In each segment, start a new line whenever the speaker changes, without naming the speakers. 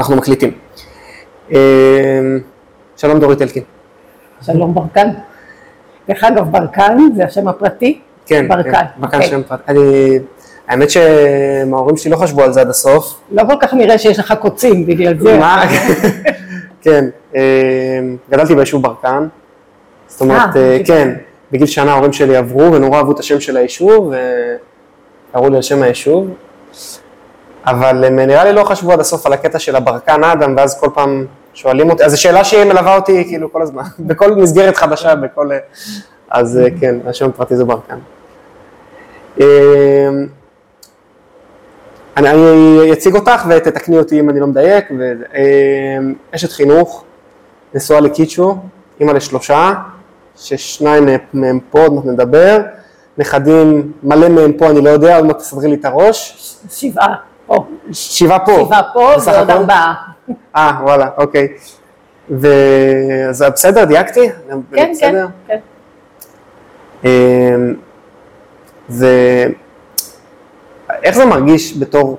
אנחנו מקליטים. אה, שלום דורית אלקין.
שלום ברקן. דרך אגב, ברקן זה השם הפרטי?
כן,
ברקן.
כן, ברקן
אוקיי.
שם פרט. אני, האמת שההורים שלי לא חשבו על זה עד הסוף.
לא כל כך נראה שיש לך קוצים בגלל זה.
מה? כן, אה, גדלתי ביישוב ברקן. זאת אומרת,
אה,
אה, כן, בגיל שנה ההורים שלי עברו ונורא אהבו את השם של היישוב, וקראו לי על שם היישוב. אבל הם נראה לי לא חשבו עד הסוף על הקטע של הברקן אדם, ואז כל פעם שואלים אותי, אז זו שאלה שהיא מלווה אותי כאילו כל הזמן, בכל מסגרת חדשה, בכל... אז אה, כן, השם הפרטי זה ברקן. אה, אני, אציג אותך ותתקני אותי אם אני לא מדייק. אה, אשת חינוך, נשואה לקיצ'ו, אימא לשלושה, ששניים מהם פה, עוד מעט נדבר. נכדים, מלא מהם פה, אני לא יודע, עוד מעט תסדרי לי את הראש.
שבעה פה.
שבעה פה.
שבעה פה ועוד? ארבעה.
אה, וואלה, אוקיי. ואז בסדר, דייקתי?
כן, כן,
בסדר?
כן.
אמ, זה... איך זה מרגיש בתור,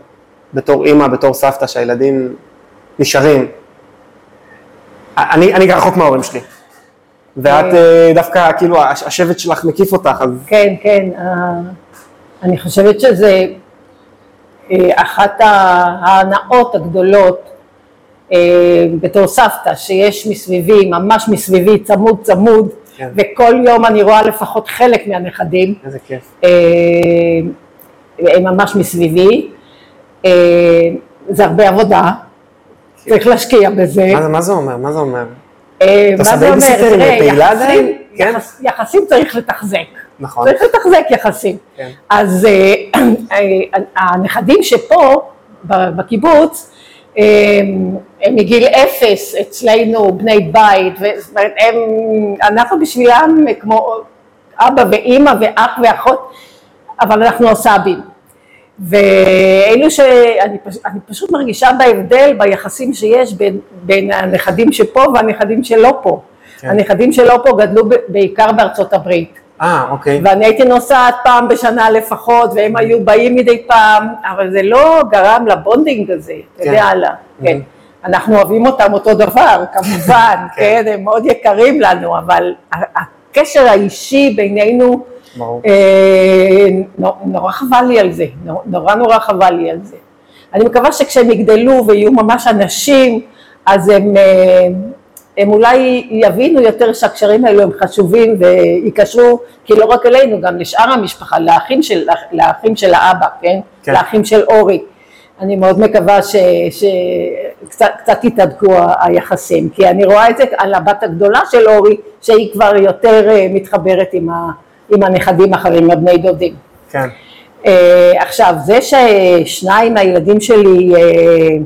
בתור אימא, בתור סבתא, שהילדים נשארים? אני, אני רחוק מההורים שלי. ואת אה, דווקא, כאילו, הש- השבט שלך מקיף אותך, אז...
כן, כן. אה, אני חושבת שזה אה, אחת ה- ההנאות הגדולות אה, בתור סבתא, שיש מסביבי, ממש מסביבי, צמוד צמוד,
כן.
וכל יום אני רואה לפחות חלק מהנכדים.
איזה כיף.
אה, הם ממש מסביבי. אה, זה הרבה עבודה, צריך להשקיע בזה.
מה, מה זה אומר? מה זה אומר?
אה, מה זה אומר?
בייביסיטרים
יחסים-
עדיין? כן?
יחס- יחסים צריך לתחזק.
נכון.
צריך לתחזק יחסים.
כן.
אז אה, אה, הנכדים שפה, בקיבוץ, אה, הם מגיל אפס אצלנו בני בית, זאת אומרת, הם, אנחנו בשבילם כמו אבא ואימא ואח ואחות, אבל אנחנו הסבים. ואלו שאני פש, אני פשוט מרגישה בהבדל ביחסים שיש בין, בין הנכדים שפה והנכדים שלא פה.
כן.
הנכדים שלא פה גדלו בעיקר בארצות הברית.
אה, אוקיי.
ואני הייתי נוסעת פעם בשנה לפחות, והם היו באים מדי פעם, אבל זה לא גרם לבונדינג הזה, אתה
כן.
יודע, הלאה, כן. אנחנו אוהבים אותם אותו דבר, כמובן,
כן.
כן, הם מאוד יקרים לנו, אבל הקשר האישי בינינו. אה, נו- נורא חבל לי על זה, נו- נורא נורא חבל לי על זה. אני מקווה שכשהם יגדלו ויהיו ממש אנשים, אז הם, אה, הם אולי יבינו יותר שהקשרים האלו הם חשובים ויקשרו, כי לא רק אלינו, גם לשאר המשפחה, לאחים של, לאחים של האבא, כן?
כן.
לאחים של אורי. אני מאוד מקווה שקצת קצת יתהדקו היחסים, כי אני רואה את זה על הבת הגדולה של אורי, שהיא כבר יותר אה, מתחברת עם, ה, עם הנכדים האחרים, הבני דודים.
כן.
אה, עכשיו, זה ששניים מהילדים שלי אה,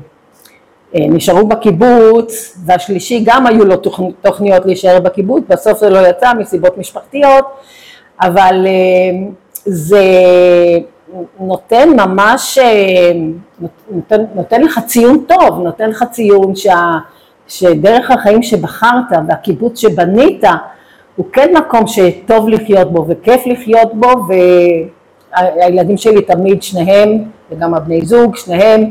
נשארו בקיבוץ, והשלישי גם היו לו תוכ- תוכניות להישאר בקיבוץ, בסוף זה לא יצא מסיבות משפחתיות, אבל אה, זה נותן ממש, אה, נותן, נותן לך ציון טוב, נותן לך ציון שה, שדרך החיים שבחרת והקיבוץ שבנית, הוא כן מקום שטוב לחיות בו וכיף לחיות בו, והילדים שלי תמיד שניהם, וגם הבני זוג, שניהם אה,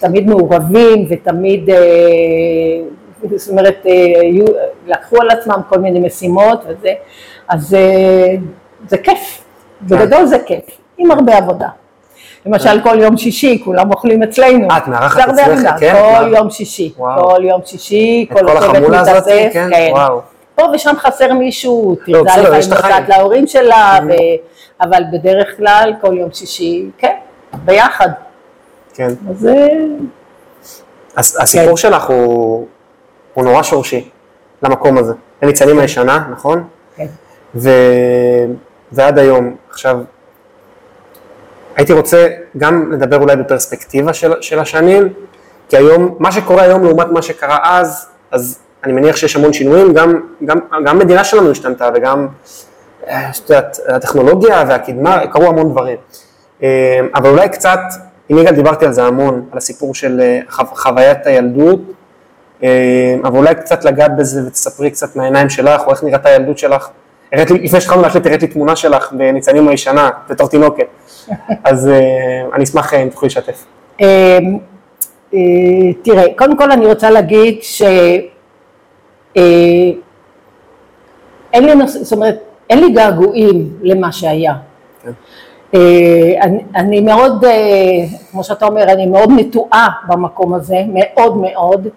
תמיד מעורבים ותמיד, אה, זאת אומרת, אה, לקחו על עצמם כל מיני משימות וזה, אז אה, זה כיף, בגדול זה כיף, עם הרבה עבודה. למשל כל יום שישי, כולם אוכלים אצלנו.
אה, את מארחת אצלך, כן?
כל. יום שישי. כל יום שישי,
כל
הצוות מתאסף,
כן? וואו.
פה ושם חסר מישהו,
לא,
תרצה
את החיים.
נוסעת להורים שלה,
Mm.
ו- אבל בדרך כלל כל יום שישי, כן, ביחד.
כן.
אז
הס- הסיפור
כן.
שלך הוא, הוא נורא שורשי למקום הזה. הניצנים הישנה, נכון?
כן.
ו... ועד היום. עכשיו, הייתי רוצה גם לדבר אולי בפרספקטיבה של, של השנים, כי היום, מה שקורה היום לעומת מה שקרה אז, אז אני מניח שיש המון שינויים, גם, גם, גם המדינה שלנו השתנתה וגם אה, יודעת, הטכנולוגיה והקדמה, קרו המון דברים. אה, אבל אולי קצת, עם יגאל דיברתי על זה המון, על הסיפור של אה, חו- חוויית הילדות, אה, אבל אולי קצת לגעת בזה ותספרי קצת מהעיניים שלך, או איך נראתה הילדות שלך. הראית לי, לפני שהתחלנו להקליט, הראית לי תמונה שלך בניצנים הישנה, בתור תינוקת. אז אה, אני אשמח אם תוכלי לשתף.
תראה, קודם כל אני רוצה להגיד ש... אין לי נושא, זאת אומרת, אין לי געגועים למה שהיה.
כן.
אה, אני, אני מאוד, אה, כמו שאתה אומר, אני מאוד נטועה במקום הזה, מאוד מאוד,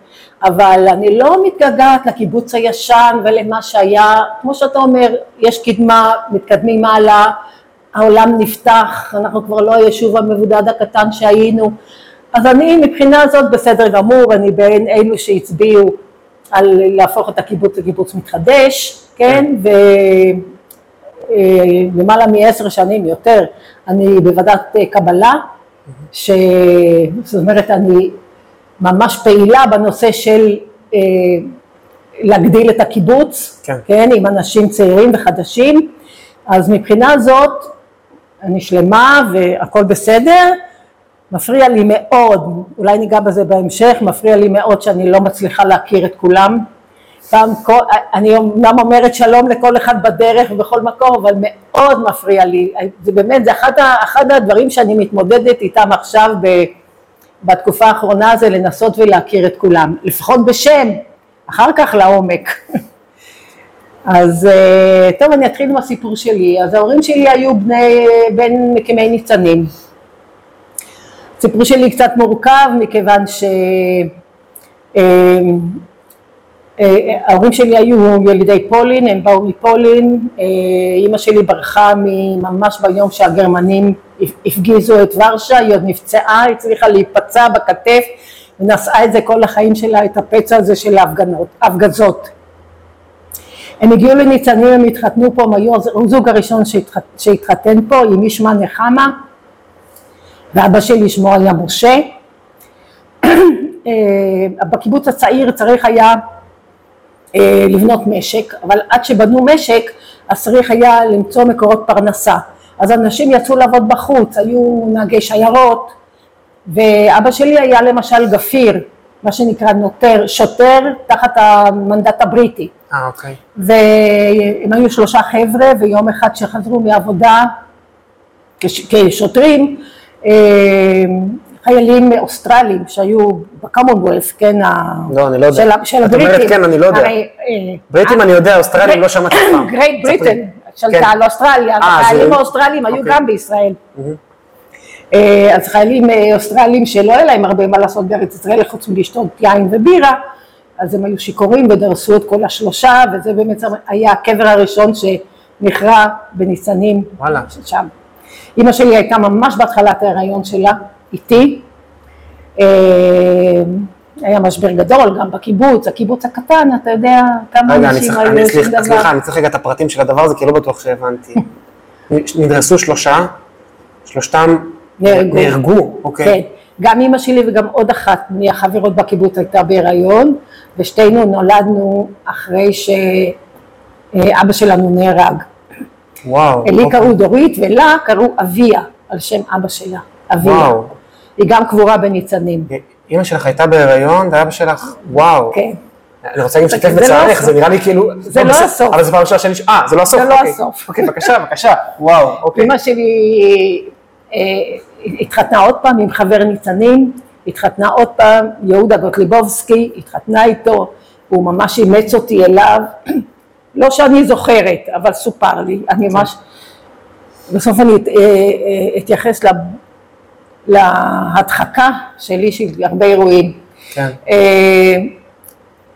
אבל אני לא מתגעגעת לקיבוץ הישן ולמה שהיה, כמו שאתה אומר, יש קדמה, מתקדמים הלאה, העולם נפתח, אנחנו כבר לא היישוב המבודד הקטן שהיינו, אז אני מבחינה זאת בסדר גמור, אני בין אלו שהצביעו על להפוך את הקיבוץ לקיבוץ מתחדש, כן, ולמעלה מעשר שנים יותר, אני בוועדת קבלה, ש... זאת אומרת אני ממש פעילה בנושא של אה, להגדיל את הקיבוץ,
כן.
כן, עם אנשים צעירים וחדשים, אז מבחינה זאת אני שלמה והכל בסדר, מפריע לי מאוד, אולי ניגע בזה בהמשך, מפריע לי מאוד שאני לא מצליחה להכיר את כולם. פעם, כל, אני אומנם אומרת שלום לכל אחד בדרך ובכל מקום, אבל מאוד מפריע לי. זה באמת, זה אחד, אחד הדברים שאני מתמודדת איתם עכשיו ב, בתקופה האחרונה, זה לנסות ולהכיר את כולם, לפחות בשם, אחר כך לעומק. אז אה, טוב, אני אתחיל עם הסיפור שלי. אז ההורים שלי היו בני, בין מקימי ניצנים. הסיפור שלי קצת מורכב מכיוון שההורים שלי היו ילידי פולין, הם באו מפולין, אימא שלי ברחה ממש ביום שהגרמנים הפגיזו את ורשה, היא עוד נפצעה, הצליחה להיפצע בכתף ונשאה את זה כל החיים שלה, את הפצע הזה של ההפגנות, ההפגזות. הם הגיעו לניצנים, הם התחתנו פה, הם היו הזוג הראשון שהתחתן פה, עם אישמה נחמה, ואבא שלי שמו היה משה. בקיבוץ הצעיר צריך היה אה, לבנות משק, אבל עד שבנו משק אז צריך היה למצוא מקורות פרנסה. אז אנשים יצאו לעבוד בחוץ, היו נהגי שיירות, ואבא שלי היה למשל גפיר, מה שנקרא נוטר, שוטר תחת המנדט הבריטי.
אה, אוקיי.
והם היו שלושה חבר'ה, ויום אחד שחזרו מעבודה כש- כשוטרים, אה, חיילים אוסטרלים שהיו ב Commonwealth, כן,
לא, אני לא יודע.
של, ה- של
את אומרת
הבריטים.
כן, אני לא יודע.
הרי, אה,
בריטים אני יודע, אוסטרלים לא שמעתי אף פעם. Great.
Britain, שלטה
כן.
על אוסטרליה,
אה,
החיילים האוסטרלים היו
אוקיי.
גם בישראל. אה, אז חיילים אה, אוסטרלים שלא היה להם הרבה מה לעשות בארץ ישראל חוץ מלשתות יין ובירה, אז הם היו שיכורים ודרסו את כל השלושה, וזה באמת היה הקבר הראשון שנכרע בניצנים
וואלה.
שם. אימא שלי הייתה ממש בהתחלת ההיריון שלה, איתי. אה, היה משבר גדול גם בקיבוץ, הקיבוץ הקטן, אתה יודע כמה
רגע,
אנשים היו,
סליחה,
דבר.
סליחה, אני צריך רגע את הפרטים של הדבר הזה, כי לא בטוח שהבנתי. נדרסו שלושה, שלושתם
נהרגו.
נהרגו, אוקיי.
כן, גם אימא שלי וגם עוד אחת מהחברות בקיבוץ הייתה בהיריון, ושתינו נולדנו אחרי שאבא שלנו נהרג.
וואו.
לי
אוקיי.
קראו דורית ולה קראו אביה, על שם אבא שלה, אביה.
וואו.
היא גם קבורה בניצנים.
אימא שלך הייתה בהיריון, ואבא שלך, וואו.
כן.
אני רוצה גם לשתף
זה לא
בצערך. זה נראה לי כאילו...
זה לא
בסדר,
הסוף.
אבל זו פעם ראשונה שאני... אה, זה לא הסוף.
זה לא
אוקיי.
הסוף.
אוקיי, בבקשה, בבקשה. וואו, אוקיי.
אימא שלי אה, התחתנה עוד פעם עם חבר ניצנים, התחתנה עוד פעם, יהודה גוטליבובסקי, התחתנה איתו, הוא ממש אימץ אותי אליו, לא שאני זוכרת, אבל סופר לי, אני ממש, בסוף אני את- אה, אה, אתייחס להדחקה שלי של הרבה אירועים.
כן.
אה,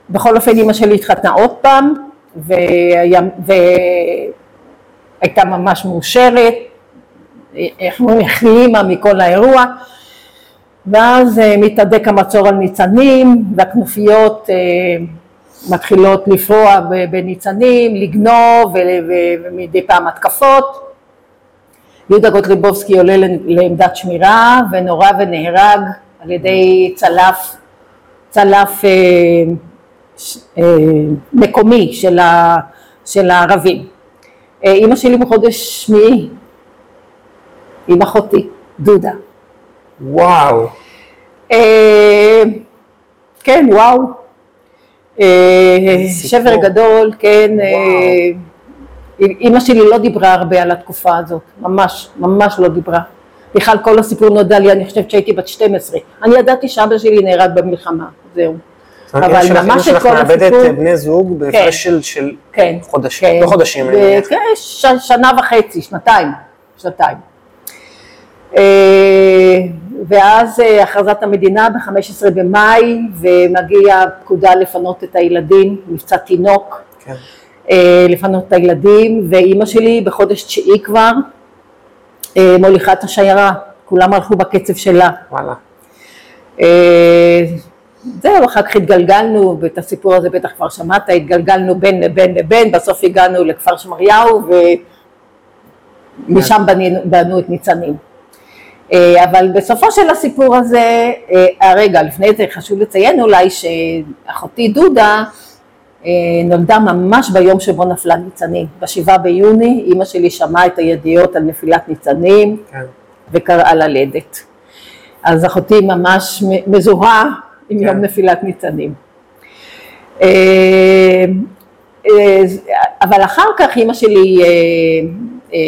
בכל אופן אימא שלי התחתנה עוד פעם והיה- והייתה ממש מאושרת, איך אומרים, החלימה מכל האירוע ואז אה, מתהדק המצור על ניצנים והכנופיות אה, מתחילות לפרוע בניצנים, לגנוב ומדי פעם התקפות. יהודה גוטליבובסקי עולה לעמדת שמירה ונורה ונהרג על ידי צלף צלף אה, ש- אה, מקומי של, ה, של הערבים. אה, אימא שלי בחודש שמיעי, עם אחותי, דודה.
וואו.
אה, כן, וואו. אה. שבר גדול, כן.
וואו.
אימא שלי לא דיברה הרבה על התקופה הזאת, ממש, ממש לא דיברה. בכלל כל הסיפור נודע לי, אני חושבת שהייתי בת 12. אני ידעתי שאבא שלי נהרג במלחמה, זהו.
אבל שלך,
ממש
שלך
את כל
מאבדת
הסיפור-
אה, בני זוג בהפרש של, של
כן.
חודשים,
כן.
לא חודשים,
ו-. כן, ש- שנה וחצי, שנתיים, שנתיים. אה, ואז אה, הכרזת המדינה ב-15 במאי, ומגיעה פקודה לפנות את הילדים, מבצע תינוק,
כן.
אה, לפנות את הילדים, ואימא שלי בחודש תשיעי כבר אה, מוליכה את השיירה, כולם הלכו בקצב שלה.
וואלה.
אה, זהו, אחר כך התגלגלנו, ואת הסיפור הזה בטח כבר שמעת, התגלגלנו בין לבין לבין, בסוף הגענו לכפר שמריהו, ומשם בנינו, בנו את ניצנים. אבל בסופו של הסיפור הזה, רגע, לפני זה חשוב לציין אולי שאחותי דודה נולדה ממש ביום שבו נפלה ניצנים, בשבעה ביוני, אימא שלי שמעה את הידיעות על נפילת ניצנים,
כן.
וקראה ללדת. אז אחותי ממש מזוהה עם
כן.
יום נפילת ניצנים. אה, אה, אבל אחר כך אימא שלי, אה, אה,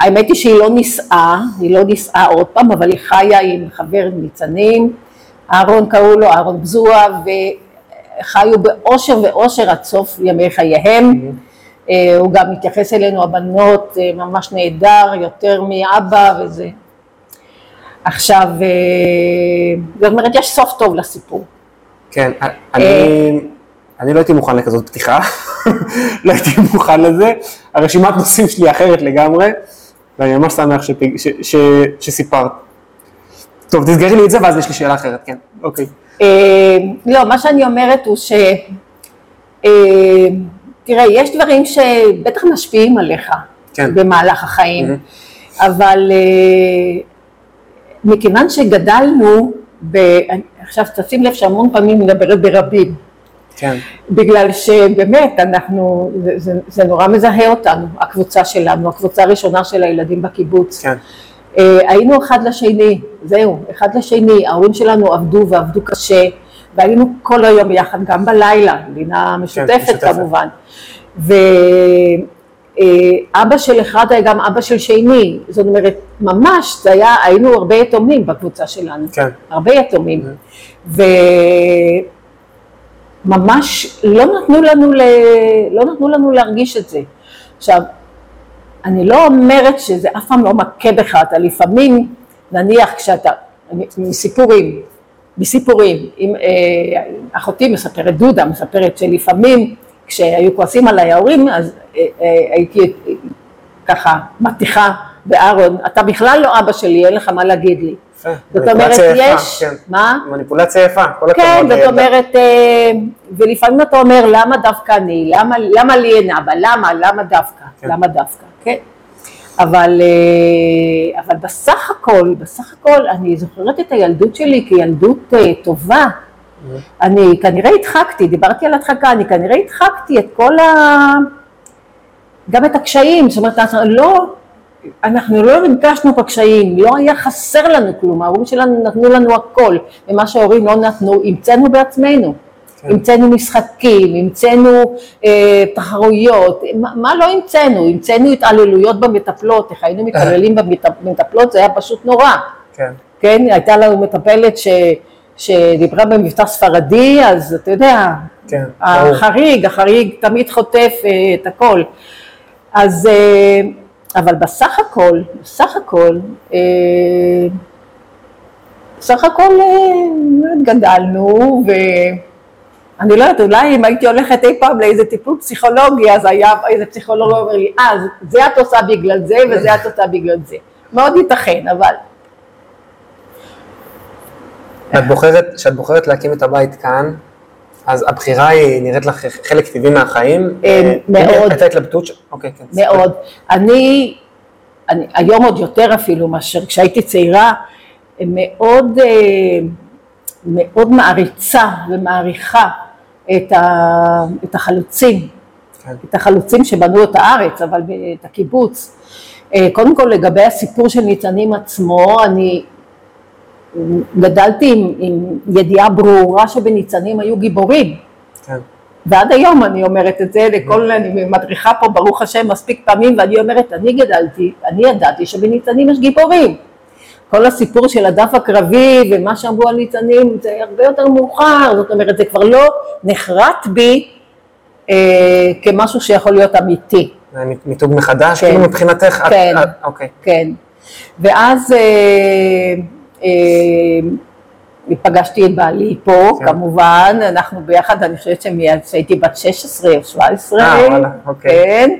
האמת היא שהיא לא נישאה, היא לא נישאה עוד פעם, אבל היא חיה עם חבר ניצנים, אהרון קראו לו, אהרון בזוע, וחיו באושר ואושר עד סוף ימי חייהם. אה, הוא גם מתייחס אלינו הבנות אה, ממש נהדר, יותר מאבא וזה. עכשיו, אה, זאת אומרת, יש סוף טוב לסיפור.
כן, אני, אני לא הייתי מוכן לכזאת פתיחה, לא הייתי מוכן לזה, הרשימת נושאים שלי אחרת לגמרי, ואני ממש שמח שפיג, ש, ש, שסיפרת. טוב, תסגרי לי את זה ואז יש לי שאלה אחרת, כן, אוקיי.
אה, לא, מה שאני אומרת הוא ש... אה, תראה, יש דברים שבטח משפיעים עליך
כן.
במהלך החיים, אבל אה, מכיוון שגדלנו, ב... עכשיו תשים לב שהמון פעמים מדברת ברבים,
כן,
בגלל שבאמת אנחנו, זה, זה, זה נורא מזהה אותנו, הקבוצה שלנו, הקבוצה הראשונה של הילדים בקיבוץ.
כן,
היינו אחד לשני, זהו, אחד לשני, ההורים שלנו עבדו ועבדו קשה, והיינו כל היום ביחד, גם בלילה, לינה משותפת
משותפת.
כמובן. ואבא של אחד היה גם אבא של שני, זאת אומרת, ממש, זה היה, היינו הרבה יתומים בקבוצה שלנו,
כן.
הרבה יתומים. וממש לא נתנו לנו, ל... לא נתנו לנו להרגיש את זה. עכשיו, אני לא אומרת שזה אף פעם לא מכה בך, אתה לפעמים, נניח כשאתה, מסיפורים, מסיפורים, אם אה, אחותי מספרת, דודה מספרת שלפעמים כשהיו כועסים עליי ההורים, אז אה, אה, הייתי אה, ככה מטיחה באהרון, אתה בכלל לא אבא שלי, אין לך מה להגיד לי.
יפה.
זאת אומרת,
יפה,
יש,
כן.
מה?
מניפולציה יפה, כל הכבוד.
כן, זאת
לילדה.
אומרת, אה, ולפעמים אתה אומר, למה דווקא אני? למה, למה לי אין אבא? למה? למה דווקא?
כן.
למה דווקא? כן. אבל, אה, אבל בסך הכל, בסך הכל, אני זוכרת את הילדות שלי כילדות אה, טובה. אני כנראה הדחקתי, דיברתי על הדחקה, אני כנראה הדחקתי את כל ה... גם את הקשיים, זאת אומרת, לא, אנחנו לא הרגשנו בקשיים, לא היה חסר לנו כלום, ההורים שלנו נתנו לנו הכל, ומה שההורים לא נתנו, המצאנו בעצמנו.
כן.
המצאנו משחקים, המצאנו אה, תחרויות, מה, מה לא המצאנו? המצאנו התעללויות במטפלות, איך היינו מתעללים במטפ- במטפלות, זה היה פשוט נורא.
כן,
כן, הייתה לנו מטפלת ש, שדיברה במבטא ספרדי, אז אתה יודע,
כן.
החריג, החריג תמיד חוטף אה, את הכל. אז, אה, אבל בסך הכל, בסך הכל, אה, בסך הכל אה, גדלנו, ואני לא יודעת, אולי אם הייתי הולכת אי פעם לאיזה טיפול פסיכולוגי, אז היה איזה פסיכולוג אומר לי, אה, זה את עושה בגלל זה, וזה את עושה בגלל זה. מאוד ייתכן, אבל
ואת בוחרת, כשאת בוחרת להקים את הבית כאן, אז הבחירה היא נראית לך חלק טבעי מהחיים?
אה, מאוד.
הייתה התלבטות? אוקיי, כן.
מאוד. אני, אני, היום עוד יותר אפילו מאשר כשהייתי צעירה, מאוד, אה, מאוד מעריצה ומעריכה את, ה, את החלוצים,
כן.
את החלוצים שבנו את הארץ, אבל את הקיבוץ. אה, קודם כל לגבי הסיפור של ניצנים עצמו, אני גדלתי עם, עם ידיעה ברורה שבניצנים היו גיבורים.
כן.
ועד היום אני אומרת את זה לכל, אני מדריכה פה ברוך השם מספיק פעמים ואני אומרת, אני גדלתי, אני ידעתי שבניצנים יש גיבורים. כל הסיפור של הדף הקרבי ומה שאמרו על ניצנים זה הרבה יותר מאוחר, זאת אומרת זה כבר לא נחרט בי אה, כמשהו שיכול להיות אמיתי.
מיתוג מחדש,
כן.
כאילו מבחינתך, את-
כן.
את- אוקיי.
כן. ואז אה, אה, פגשתי את בעלי פה,
כן.
כמובן, אנחנו ביחד, אני חושבת שהייתי בת 16 או 17,
אה, וואלה, אוקיי.
כן.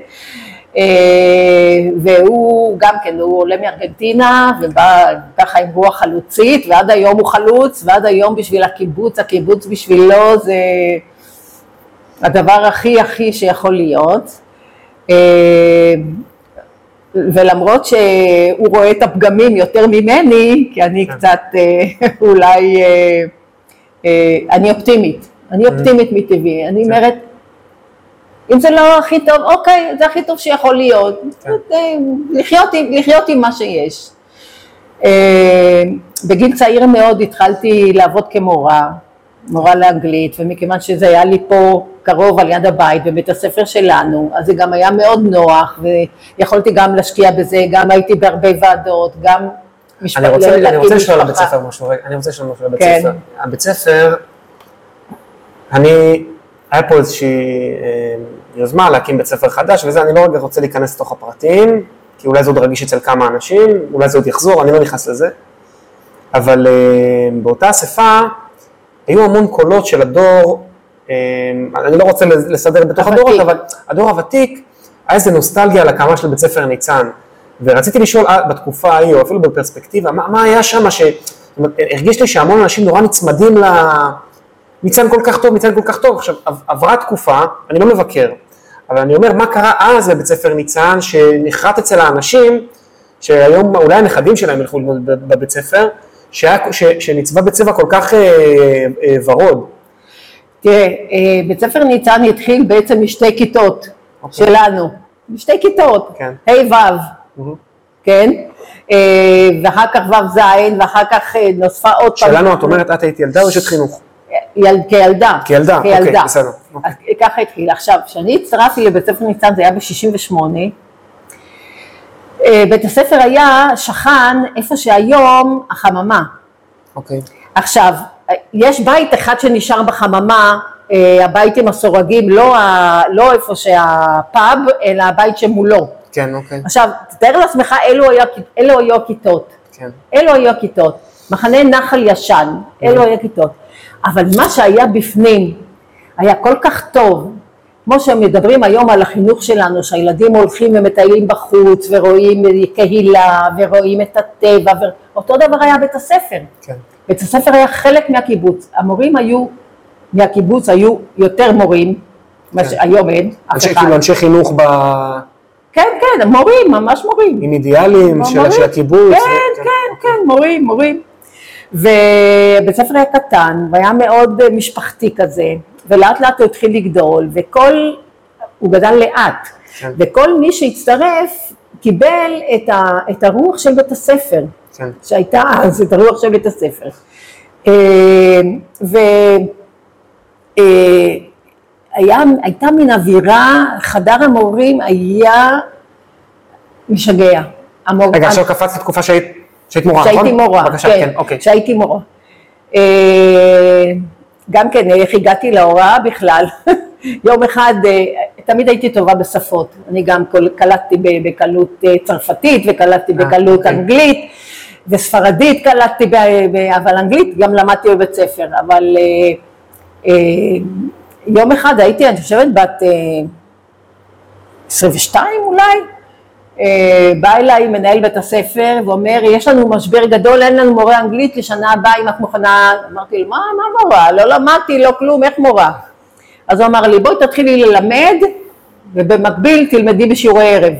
אה, והוא גם כן, הוא עולה מארגנטינה, ובא ככה עם רוח חלוצית, ועד היום הוא חלוץ, ועד היום בשביל הקיבוץ, הקיבוץ בשבילו זה הדבר הכי הכי שיכול להיות. ולמרות שהוא רואה את הפגמים יותר ממני, כי אני קצת אה, אולי, אה, אה, אני אופטימית, אני אופטימית מטבעי, אני אומרת, אם זה לא הכי טוב, אוקיי, זה הכי טוב שיכול להיות,
כן.
אה, לחיות, עם- לחיות עם מה שיש. אה, בגיל צעיר מאוד התחלתי לעבוד כמורה, מורה לאנגלית, ומכיוון שזה היה לי פה קרוב על יד הבית, בבית הספר שלנו, אז זה גם היה מאוד נוח, ויכולתי גם להשקיע בזה, גם הייתי בהרבה ועדות, גם משפ...
אני רוצה, אני
להקים
רוצה לשאול על בית. ספר משהו, רגע, אני רוצה לשאול משהו על בית
כן.
ספר. הבית ספר, אני, היה פה איזושהי אה, יוזמה להקים בית ספר חדש וזה, אני לא רגע רוצה להיכנס לתוך הפרטים, כי אולי זה עוד רגיש אצל כמה אנשים, אולי זה עוד יחזור, אני לא נכנס לזה, אבל אה, באותה אספה היו המון קולות של הדור, אני לא רוצה לסדר בתוך. הדורות, אבל הדור הוותיק, היה איזה נוסטלגיה על הקמה של בית ספר ניצן, ורציתי לשאול אה, בתקופה ההיא, או אפילו בפרספקטיבה, מה, מה היה שם ש... הרגיש לי שהמון אנשים נורא נצמדים ל... ניצן כל כך טוב, ניצן כל כך טוב. עכשיו, עב- עברה תקופה, אני לא מבקר, אבל אני אומר, מה קרה אז בבית ספר ניצן, שנחרט אצל האנשים, שהיום אולי הנכדים שלהם ילכו ללמוד בב- בבית ספר, שהיה, ש, שנצבע בצבע כל כך אה, אה, ורוד.
תראה, אה, בית ספר ניצן התחיל בעצם משתי כיתות
אוקיי.
שלנו, משתי כיתות,
כן.
ה' ו', כן? אה, ואחר כך ו' ז', ואחר כך אה, נוספה עוד פעם.
שלנו, את אומרת, את היית ילדה או אשת חינוך?
יל, כילדה.
כילדה, אוקיי, בסדר, אוקיי.
אז ככה התחיל. עכשיו, כשאני הצטרפתי לבית ספר ניצן, זה היה ב-68, בית הספר היה, שכן איפה שהיום החממה.
אוקיי.
עכשיו, יש בית אחד שנשאר בחממה, אה, הבית עם הסורגים, לא, ה, לא איפה שהפאב, אלא הבית שמולו.
כן, אוקיי.
עכשיו, תתאר לעצמך, אלו היו, אלו היו הכיתות.
כן.
אלו היו הכיתות. מחנה נחל ישן, אלו היו הכיתות. אבל מה שהיה בפנים היה כל כך טוב, כמו שמדברים היום על החינוך שלנו, שהילדים הולכים ומטיילים בחוץ ורואים קהילה ורואים את הטבע, אותו דבר היה בית הספר.
כן.
בית הספר היה חלק מהקיבוץ. המורים היו, מהקיבוץ היו יותר מורים,
כן.
שהיום אין, אף אחד.
כאילו אנשי חינוך ב...
כן, כן, מורים, ממש מורים.
עם אידיאלים של,
מורים.
של הקיבוץ.
כן,
ו-
כן, כן, מורים, מורים. ובית ספר היה קטן, והיה מאוד משפחתי כזה, ולאט לאט הוא התחיל לגדול, וכל, הוא גדל לאט,
כן.
וכל מי שהצטרף קיבל את, ה, את הרוח של בית הספר,
כן.
שהייתה אז, את הרוח של בית הספר. אה, והייתה מין אווירה, חדר המורים היה משגע. המור...
רגע, עכשיו קפצת תקופה שהיית, שהיית מורה, נכון?
שהייתי מורה,
בבקשה, כן, אוקיי.
שהייתי מורה. גם כן, איך הגעתי להוראה בכלל. יום אחד, אה, תמיד הייתי טובה בשפות. אני גם קלטתי בקלות אה, צרפתית וקלטתי
אה,
בקלות
אוקיי.
אנגלית, וספרדית קלטתי, אבל אנגלית גם למדתי בבית ספר. אבל יום אחד הייתי, אני חושבת, בת אה, 22 אולי, בא אליי מנהל בית הספר ואומר, יש לנו משבר גדול, אין לנו מורה אנגלית לשנה הבאה, אם את מוכנה, אמרתי לו, מה, מה מורה? לא למדתי, לא כלום, איך מורה? אז הוא אמר לי, בואי תתחילי ללמד, ובמקביל תלמדי בשיעורי ערב.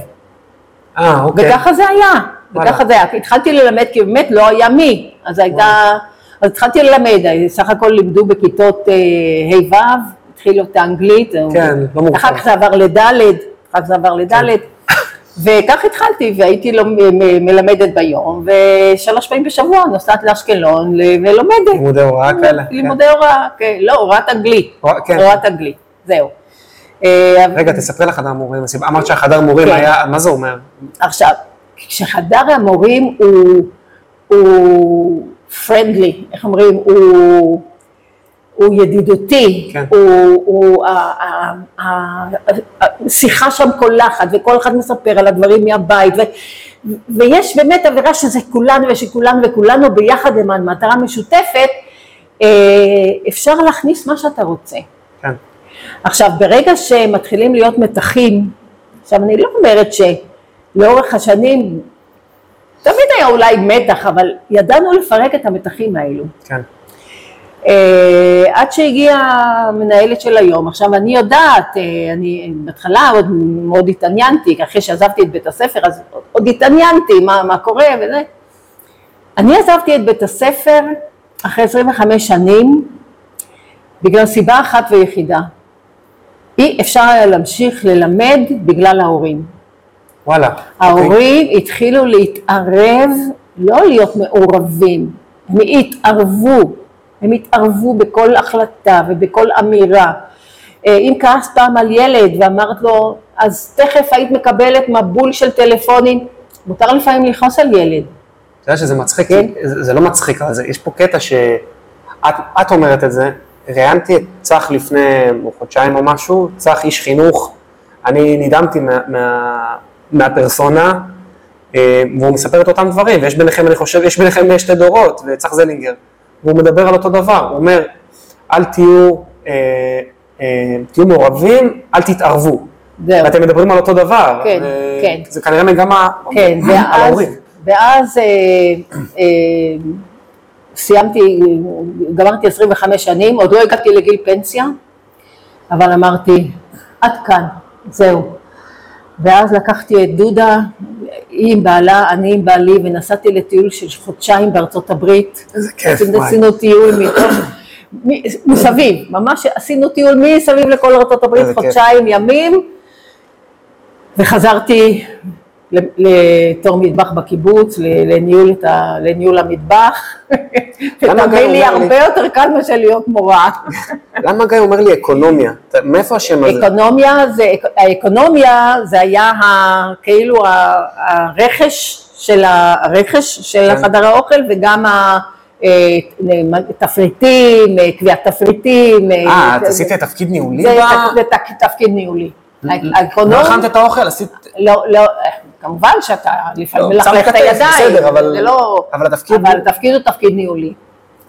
אה, אוקיי.
וככה זה היה,
וואלה.
וככה זה היה. התחלתי ללמד כי באמת לא היה מי, אז הייתה, אז התחלתי ללמד, סך הכל לימדו בכיתות אה, ה' ו', התחילו את האנגלית,
כן, לא מורכב.
אחר כך זה עבר לד', אחר כך זה עבר לד', וכך התחלתי, והייתי מלמדת ביום, ושלוש פעמים בשבוע נוסעת לאשקלון ולומדת.
לימודי הוראה כאלה. כן.
לימודי הוראה, כן, לא, הוראת אנגלית,
כן.
הוראת אנגלית. זהו. אה,
רגע, תספרי לחדר מורים, אמרת שהחדר מורים
כן.
היה, מה זה אומר?
עכשיו, כשחדר המורים הוא פרנדלי, איך אומרים, הוא, הוא ידידותי,
כן.
הוא, השיחה שם קולחת וכל אחד מספר על הדברים מהבית ו, ויש באמת אווירה שזה כולנו ושכולנו וכולנו ביחד למען מטרה משותפת, אה, אפשר להכניס מה שאתה רוצה.
כן,
עכשיו, ברגע שמתחילים להיות מתחים, עכשיו אני לא אומרת שלאורך השנים, תמיד היה אולי מתח, אבל ידענו לפרק את המתחים האלו.
כן,
עד שהגיעה המנהלת של היום, עכשיו אני יודעת, אה, אני בהתחלה עוד מאוד התעניינתי, אחרי שעזבתי את בית הספר אז עוד התעניינתי מה, מה קורה וזה. אני עזבתי את בית הספר אחרי 25 שנים בגלל סיבה אחת ויחידה. אי אפשר היה להמשיך ללמד בגלל ההורים.
וואלה. אוקיי.
ההורים התחילו להתערב, לא להיות מעורבים, הם התערבו, הם התערבו בכל החלטה ובכל אמירה. אה, אם כעסת פעם על ילד ואמרת לו, אז תכף היית מקבלת מבול של טלפונים, מותר לפעמים לכעוס על ילד.
אתה יודע שזה מצחיק,
כן.
זה, זה לא מצחיק, זה, יש פה קטע שאת את אומרת את זה, ראיינתי את צח לפני חודשיים או משהו, צח איש חינוך, אני נדהמתי מה, מה, מהפרסונה, אה, והוא מספר את אותם דברים, ויש ביניכם, אני חושב, יש ביניכם שתי דורות, וצח זלינגר, והוא מדבר על אותו דבר, הוא אומר, אל תהיו, אה, אה, תהיו מעורבים, אל תתערבו.
זהו.
ואתם מדברים על אותו דבר,
כן,
ו-
כן.
זה כנראה מגמה
כן,
על
ואז,
ההורים.
ואז אה, אה, סיימתי, גמרתי 25 שנים, עוד לא הגעתי לגיל פנסיה, אבל אמרתי, עד כאן, זהו. ואז לקחתי את דודה, היא עם בעלה, אני עם בעלי, ונסעתי לטיול של חודשיים בארצות הברית.
איזה כיף, וואי.
עשינו טיול מתוך, מסביב, ממש עשינו טיול מסביב לכל ארצות הברית. חודשיים ימים, וחזרתי לתור מטבח בקיבוץ, לניהול, ה, לניהול המטבח. ותאמין לי, הרבה יותר קל מאשר להיות מורה.
למה גיא אומר לי אקונומיה? מאיפה השם הזה?
אקונומיה זה, האקונומיה זה היה ה, כאילו ה- הרכש של, ה- הרכש של
כן.
חדר האוכל וגם התפריטים, קביעת תפריטים.
אה, את עשית תפקיד ניהולי?
זה תפקיד ניהולי.
לא הכנת את האוכל, עשית...
לא, לא, כמובן שאתה לפעמים
לא,
מלכלך את הידיים,
בסדר, אבל-
זה לא,
אבל התפקיד
אבל התפקיד הוא תפקיד ניהולי,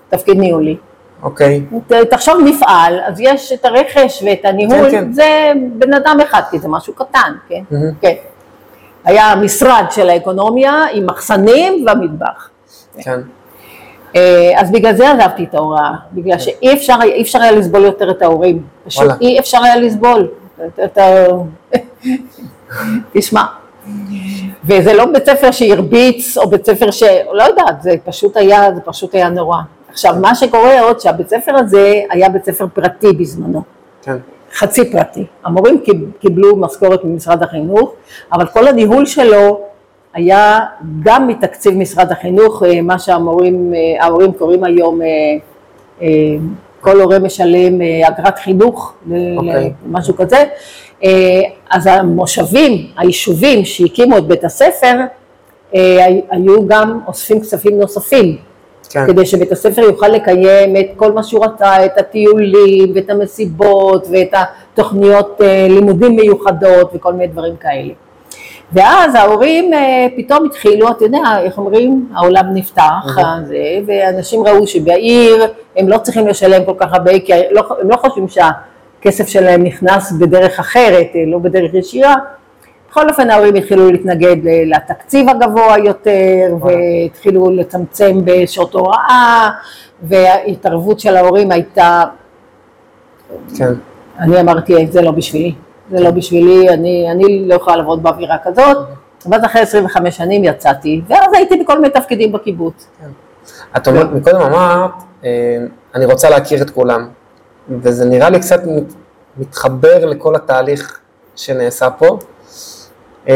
תפקיד ניהולי.
אוקיי.
ת- תחשוב מפעל, אז יש את הרכש ואת הניהול,
כן, כן.
זה בן אדם אחד, כי זה משהו קטן, כן?
מהמם.
כן. היה משרד של האקונומיה עם מחסנים והמטבח.
כן.
אה, אז בגלל זה עזבתי את ההוראה, בגלל שאי אפשר, אי אפשר היה לסבול יותר את ההורים, פשוט. אי אפשר היה לסבול. תשמע, וזה לא בית ספר שהרביץ, או בית ספר ש... לא יודעת, זה פשוט היה, זה פשוט היה נורא. עכשיו, מה שקורה עוד, שהבית ספר הזה היה בית ספר פרטי בזמנו.
כן.
חצי פרטי. המורים קיב- קיבלו משכורת ממשרד החינוך, אבל כל הניהול שלו היה גם מתקציב משרד החינוך, אה, מה שהמורים, אה, ההורים קוראים היום, אה, כל הורה משלם אגרת חינוך, ל-
אוקיי.
משהו כזה. אה, אז המושבים, היישובים שהקימו את בית הספר, אה, היו גם אוספים כספים נוספים.
כן.
כדי שבית הספר יוכל לקיים את כל מה שהוא רצה, את הטיולים ואת המסיבות ואת התוכניות אה, לימודים מיוחדות וכל מיני דברים כאלה. ואז ההורים פתאום התחילו, אתה יודע, איך אומרים, העולם נפתח, זה, ואנשים ראו שבעיר הם לא צריכים לשלם כל כך הרבה, כי לא, הם לא חושבים שהכסף שלהם נכנס בדרך אחרת, אה, לא בדרך ישירה. בכל אופן ההורים התחילו להתנגד לתקציב הגבוה יותר, והתחילו לצמצם בשעות הוראה, וההתערבות של ההורים הייתה,
כן.
אני אמרתי, זה לא בשבילי, זה לא בשבילי, אני, אני לא יכולה לעבוד באווירה כזאת, ואז אחרי 25 שנים יצאתי, ואז הייתי בכל מיני תפקידים בקיבוץ.
את אומרת, מקודם אמרת, אה, אני רוצה להכיר את כולם, וזה נראה לי קצת מת- מתחבר לכל התהליך שנעשה פה. אה,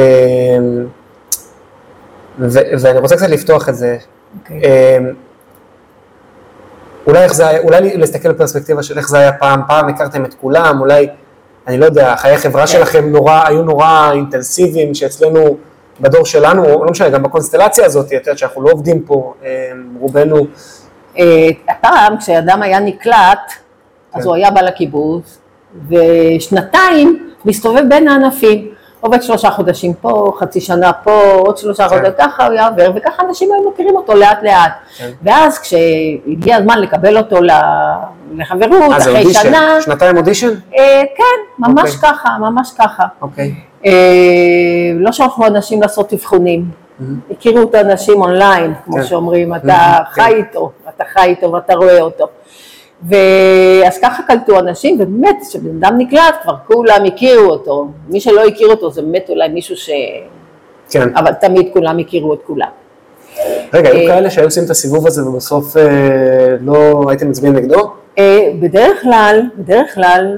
ו- ואני רוצה קצת לפתוח את זה.
אוקיי.
אה, אולי איך זה היה, אולי להסתכל בפרספקטיבה של איך זה היה פעם, פעם הכרתם את כולם, אולי אני לא יודע, חיי החברה שלכם נורא, היו נורא אינטנסיביים, שאצלנו, בדור שלנו, לא משנה, גם בקונסטלציה הזאת, את יודעת שאנחנו לא עובדים פה, אה, רובנו,
אה, הפעם כשאדם היה נקלט, אז
כן.
הוא היה בא לקיבוץ, ושנתיים מסתובב בין הענפים. עובד שלושה חודשים פה, חצי שנה פה, עוד שלושה
כן.
חודשים, ככה הוא יעבר, וככה אנשים היו מכירים אותו לאט לאט.
כן.
ואז כשהגיע הזמן לקבל אותו לחברות,
אה, זה
אחרי
אודישן?
שנה,
שנתיים אודישן?
אה, כן, ממש
אוקיי.
ככה, ממש ככה.
אוקיי.
אה, לא שלחו אנשים לעשות אבחונים, הכירו את האנשים אונליין, כמו
כן.
שאומרים, אתה
כן.
חי איתו, אתה חי איתו ואתה רואה אותו. ואז ככה קלטו אנשים, ובאמת, כשבן אדם נקלט, כבר כולם הכירו אותו. מי שלא הכיר אותו זה באמת אולי מישהו ש...
כן.
אבל תמיד כולם הכירו את כולם.
רגע, היו
אה,
כאלה שהיו עושים את הסיבוב הזה ובסוף אה, לא הייתם מצביעים נגדו?
אה, בדרך כלל, בדרך כלל,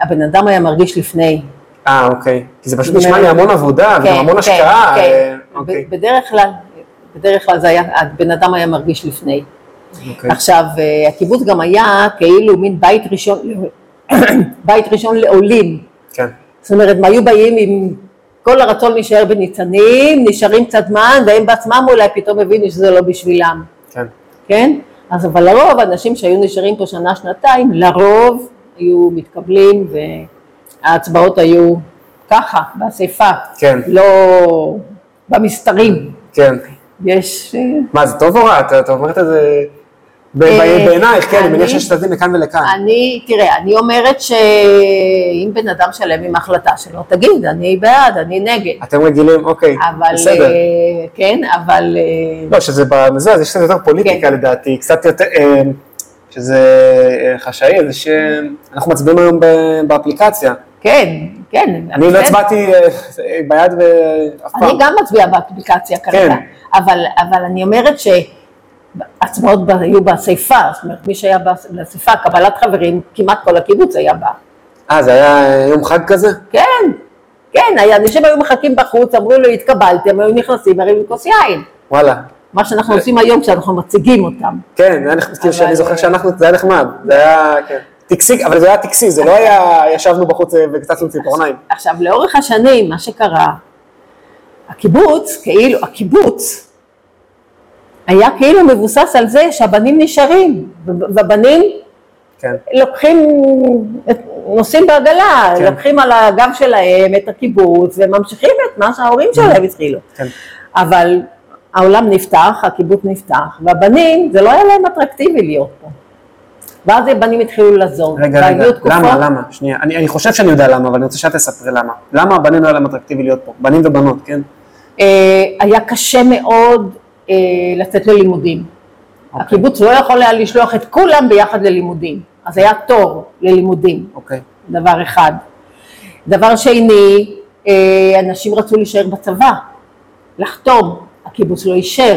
הבן אדם היה מרגיש לפני.
אה, אוקיי. כי זה פשוט נשמע לי המון עבודה וגם המון השקעה.
כן,
אה,
ב-
אוקיי.
בדרך כלל, בדרך כלל זה היה, הבן אדם היה מרגיש לפני.
אוקיי.
עכשיו, אה, הקיבוץ גם היה כאילו מין בית ראשון, בית ראשון לעולים.
כן.
זאת אומרת, הם היו באים עם כל הרצון להישאר בניצנים, נשארים קצת זמן, והם בעצמם אולי פתאום הבינו שזה לא בשבילם,
כן.
כן? אז אבל לרוב, אנשים שהיו נשארים פה שנה, שנתיים, לרוב היו מתקבלים, וההצבעות היו ככה, באספה.
כן.
לא במסתרים.
כן.
יש... אה,
מה, זה טוב או רע? את את אומרת את זה בעינייך, כן, אני מניח שיש צדדים לכאן ולכאן.
אני, תראה, אני אומרת שאם בן אדם שלם עם החלטה שלו, תגיד, אני בעד, אני נגד.
אתם רגילים, אוקיי,
אבל,
בסדר.
אה, כן, אבל, אה,
לא, שזה בזה, אז יש קצת יותר פוליטיקה
כן.
לדעתי, קצת יותר, אה, שזה אה, חשאי, זה שאנחנו מצביעים היום באפליקציה.
כן, כן.
אני לא. הצבעתי אה, ביד ואף פעם.
אני גם מצביעה באפליקציה כרגע,
כן.
אבל, אבל אני אומרת שהצבעות ב- היו באספה, זאת אומרת, מי שהיה באס- באספה, קבלת חברים, כמעט כל הקיבוץ היה בא.
אה, זה היה יום חג כזה?
כן, כן, היה- אנשים היו מחכים בחוץ, אמרו לו, התקבלתם, היו נכנסים, מרימים כוס יין.
וואלה.
מה שאנחנו עושים היום כשאנחנו מציגים אותם.
כן, זה היה נחמד, כאילו שאני זוכר שאנחנו, זה היה נחמד, זה היה, כן. טקסי, אבל זה היה טקסי, זה לא היה, ישבנו בחוץ אה, וקצצנו ציפורניים.
עכשיו, לאורך השנים, מה שקרה, הקיבוץ, כאילו, הקיבוץ, היה כאילו מבוסס על זה שהבנים נשארים, והבנים
כן,
לוקחים, נוסעים בעגלה,
כן.
לוקחים על הגב שלהם את הקיבוץ וממשיכים את מה שההורים שלהם התחילו.
כן.
אבל העולם נפתח, הקיבוץ נפתח, והבנים, זה לא היה להם אטרקטיבי להיות פה. ואז הבנים התחילו לעזור.
רגע, רגע,
תקופות-
למה, למה? שנייה, אני אני חושב שאני יודע למה, אבל אני רוצה שאת תספרי למה. למה הבנים לא היה להם אטרקטיבי להיות פה? בנים ובנות, כן?
אה, היה קשה מאוד לצאת ללימודים.
אוקיי.
הקיבוץ לא יכול היה לשלוח את כולם ביחד ללימודים, אז היה תור ללימודים,
אוקיי.
דבר אחד. דבר שני, אה, אנשים רצו להישאר בצבא, לחתום, הקיבוץ לא אישר.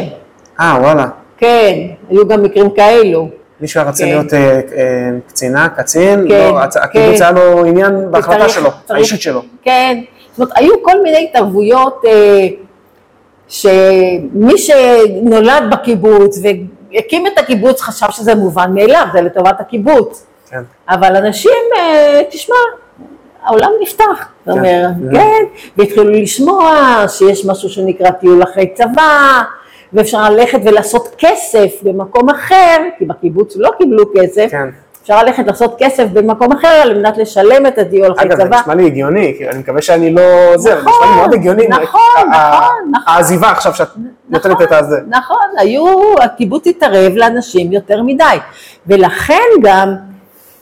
אה, וואלה.
כן, היו גם מקרים כאלו.
מישהו היה רוצה
כן.
להיות אה, אה, קצינה, קצין?
כן,
לא, הצ- הקיבוץ
כן.
היה לו עניין בהחלטה שלו,
צריך-
האישית שלו.
כן, זאת אומרת, היו כל מיני התערבויות אה, שמי שנולד בקיבוץ והקים את הקיבוץ חשב שזה מובן מאליו, זה לטובת הקיבוץ.
כן.
אבל אנשים, אה, תשמע, העולם נפתח, זאת אומרת,
כן.
כן, והתחילו לשמוע שיש משהו שנקרא טיול אחרי צבא, ואפשר ללכת ולעשות כסף במקום אחר, כי בקיבוץ לא קיבלו כסף,
כן.
אפשר ללכת לעשות כסף במקום אחר על מנת לשלם את הטיול אחרי
אגב, זה
צבא.
נשמע לי הגיוני, כאילו, אני מקווה שאני לא... זה, זה נשמע לי מאוד הגיוני.
נכון, נכון, נכון.
העזיבה עכשיו שאת נותנת את הזה.
נכון, היו, הקיבוץ התערב לאנשים יותר מדי, ולכן גם,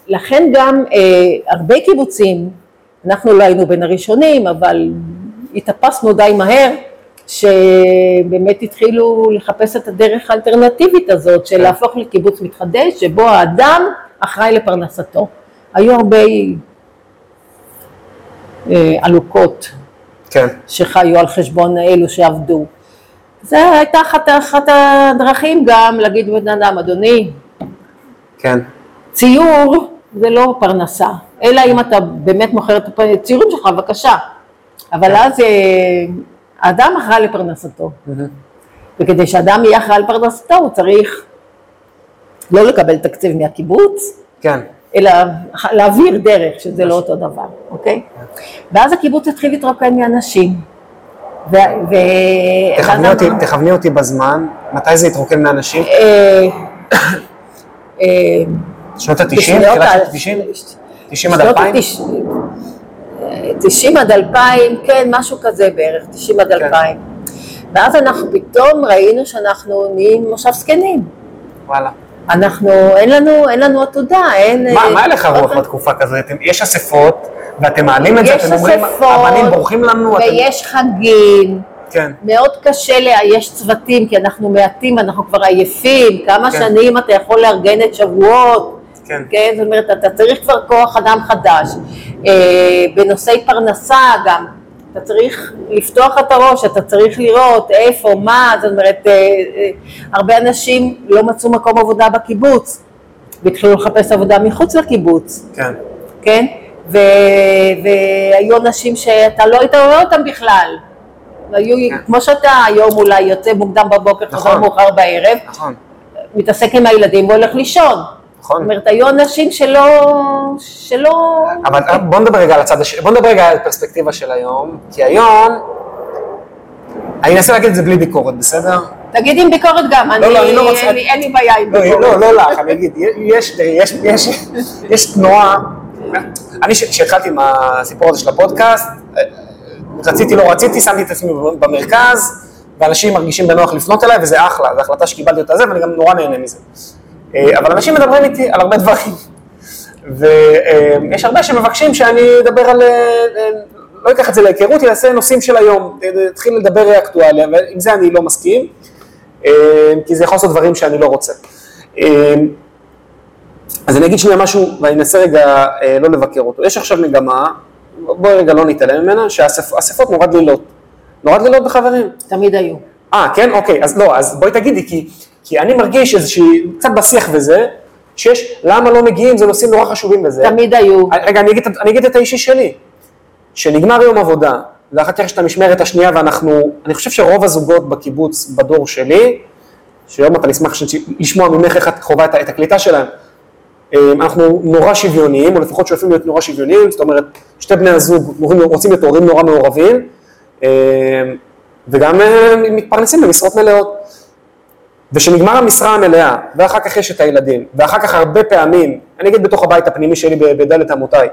לכן גם אה, הרבה קיבוצים, אנחנו לא היינו בין הראשונים, אבל התאפסנו די מהר, שבאמת התחילו לחפש את הדרך האלטרנטיבית הזאת של
כן.
להפוך לקיבוץ מתחדש, שבו האדם אחראי לפרנסתו. היו הרבה אה, עלוקות
כן,
שחיו על חשבון אלו שעבדו. זה הייתה אחת, אחת הדרכים גם להגיד לבן אדם, אדוני,
כן,
ציור זה לא פרנסה, אלא אם אתה באמת מוכר את הציורים שלך, בבקשה. אבל אז אה, האדם אחראי לפרנסתו, וכדי שאדם יהיה אחראי לפרנסתו הוא צריך לא לקבל תקציב מהקיבוץ,
כן.
אלא להעביר דרך, שזה לא אותו דבר, אוקיי? ואז הקיבוץ התחיל להתרוקן מאנשים. ו- ו-
תכווני אותי, תכווני אותי בזמן, מתי זה התרוקן מאנשים?
אה, אה,
שנות ה-90?
בשניות
תחילת שנות ה-90? 90 עד
שנות
2000?
התש- אה, 90 עד 2000, כן, משהו כזה בערך, 90 עד
כן.
2000. ואז אנחנו פתאום ראינו שאנחנו נהיים מושב זקנים.
וואלה.
אנחנו, אין לנו, אין לנו עתודה, אין...
מה
אה,
מה הלך הרוח בתקופה כזאת? אתם- יש אספות, ואתם מעלים את זה, אתם אומרים, הבנים בורחים לנו, אתם...
ויש חגים,
כן,
מאוד קשה לאייש צוותים, כי אנחנו מעטים, אנחנו כבר עייפים, כמה
כן.
שנים אתה יכול לארגן את שבועות,
כן.
כן, זאת אומרת, אתה צריך כבר כוח אדם חדש. אה, בנושאי פרנסה גם, אתה צריך לפתוח את הראש, אתה צריך לראות איפה, מה, זאת אומרת, אה, אה, הרבה אנשים לא מצאו מקום עבודה בקיבוץ, והתחילו לחפש עבודה מחוץ לקיבוץ.
כן.
כן? ו... והיו אנשים שאתה לא היית רואה אותם בכלל. היו,
כן.
כמו שאתה היום אולי יוצא מוקדם בבוקר, חוזר
נכון.
מאוחר בערב,
נכון,
מתעסק עם הילדים והולך לישון. זאת
נכון.
אומרת, היו אנשים שלא... שלא...
אבל בוא נדבר רגע על הצד השני, בוא נדבר רגע על הפרספקטיבה של היום, כי היום, אני אנסה להגיד את זה בלי ביקורת, בסדר?
תגיד עם ביקורת גם, אני,
לא, אני לא רוצה-
אין, לי, אין לי בעיה עם
לא,
ביקורת.
לא, לא לך, אני אגיד, יש, יש, יש, יש תנועה, אני כשהתחלתי עם הסיפור הזה של הפודקאסט, רציתי, לא רציתי, שמתי את עצמי במרכז, ואנשים מרגישים בנוח לפנות אליי, וזה אחלה, זו החלטה שקיבלתי אותה זה, ואני גם נורא נהנה מזה. אה, אבל אנשים מדברים איתי על הרבה דברים, ויש הרבה שמבקשים שאני אדבר על, אה, אה, לא אקח את זה להיכרות, אעשה נושאים של היום, אה, אתחיל לדבר אקטואליה, ועם זה אני לא מסכים. אה, כי זה יכול לעשות דברים שאני לא רוצה. אה, אז אני אגיד שנייה משהו, ואני אנסה רגע אה, לא לבקר אותו. יש עכשיו מגמה, בואי רגע לא נתעלם ממנה, שהאספות נורא דלילות. נורא דלילות בחברים.
תמיד היו.
אה, כן? אוקיי, אז לא, אז בואי תגידי, כי, כי אני מרגיש איזושהי, קצת בשיח וזה, שיש, למה לא מגיעים, זה נושאים נורא חשובים וזה.
תמיד היו.
רגע, אני אגיד, אני אגיד את האישי שלי. שנגמר יום עבודה, ואחר כך יש את המשמרת השנייה, ואנחנו, אני חושב שרוב הזוגות בקיבוץ, בדור שלי, שהיום אתה נשמח ש- לשמוע ממך איך את חווה את, את הקליטה שלהם, אה, אנחנו נורא שוויוניים, או לפחות שואפים להיות נורא שוויוניים, זאת אומרת, שתי בני הזוג רוצים- להיות הורים נורא מעורבים, אה, וגם אה, מתפרנסים במשרות מלאות. ושנגמר המשרה המלאה, ואחר כך יש את הילדים, ואחר כך הרבה פעמים, אני אגיד בתוך הבית הפנימי שלי בדלת אמותיי,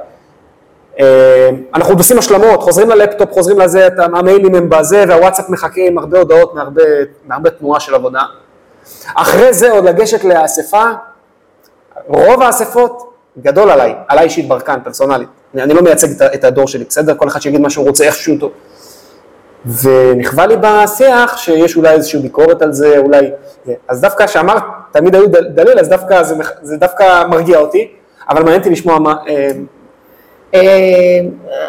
אה, אנחנו עוד עושים השלמות, חוזרים ללפטופ, חוזרים לזה, המיילים הם בזה, והוואטסאפ מחכה עם הרבה הודעות מהרבה, מהרבה תנועה של עבודה. אחרי זה עוד לגשת לאספה, רוב האספות, גדול עליי, עליי אישית ברקן, פרסונלית. אני, אני לא מייצג את, את הדור שלי, בסדר? כל אחד שיגיד מה שהוא רוצה, איכשהו טוב. ונכווה לי בשיח שיש אולי איזושהי ביקורת על זה, אולי... אז דווקא כשאמרת, תמיד היו דל- דליל, אז דווקא זה, זה דווקא מרגיע אותי, אבל מעניין אותי לשמוע מה... אה,
אה,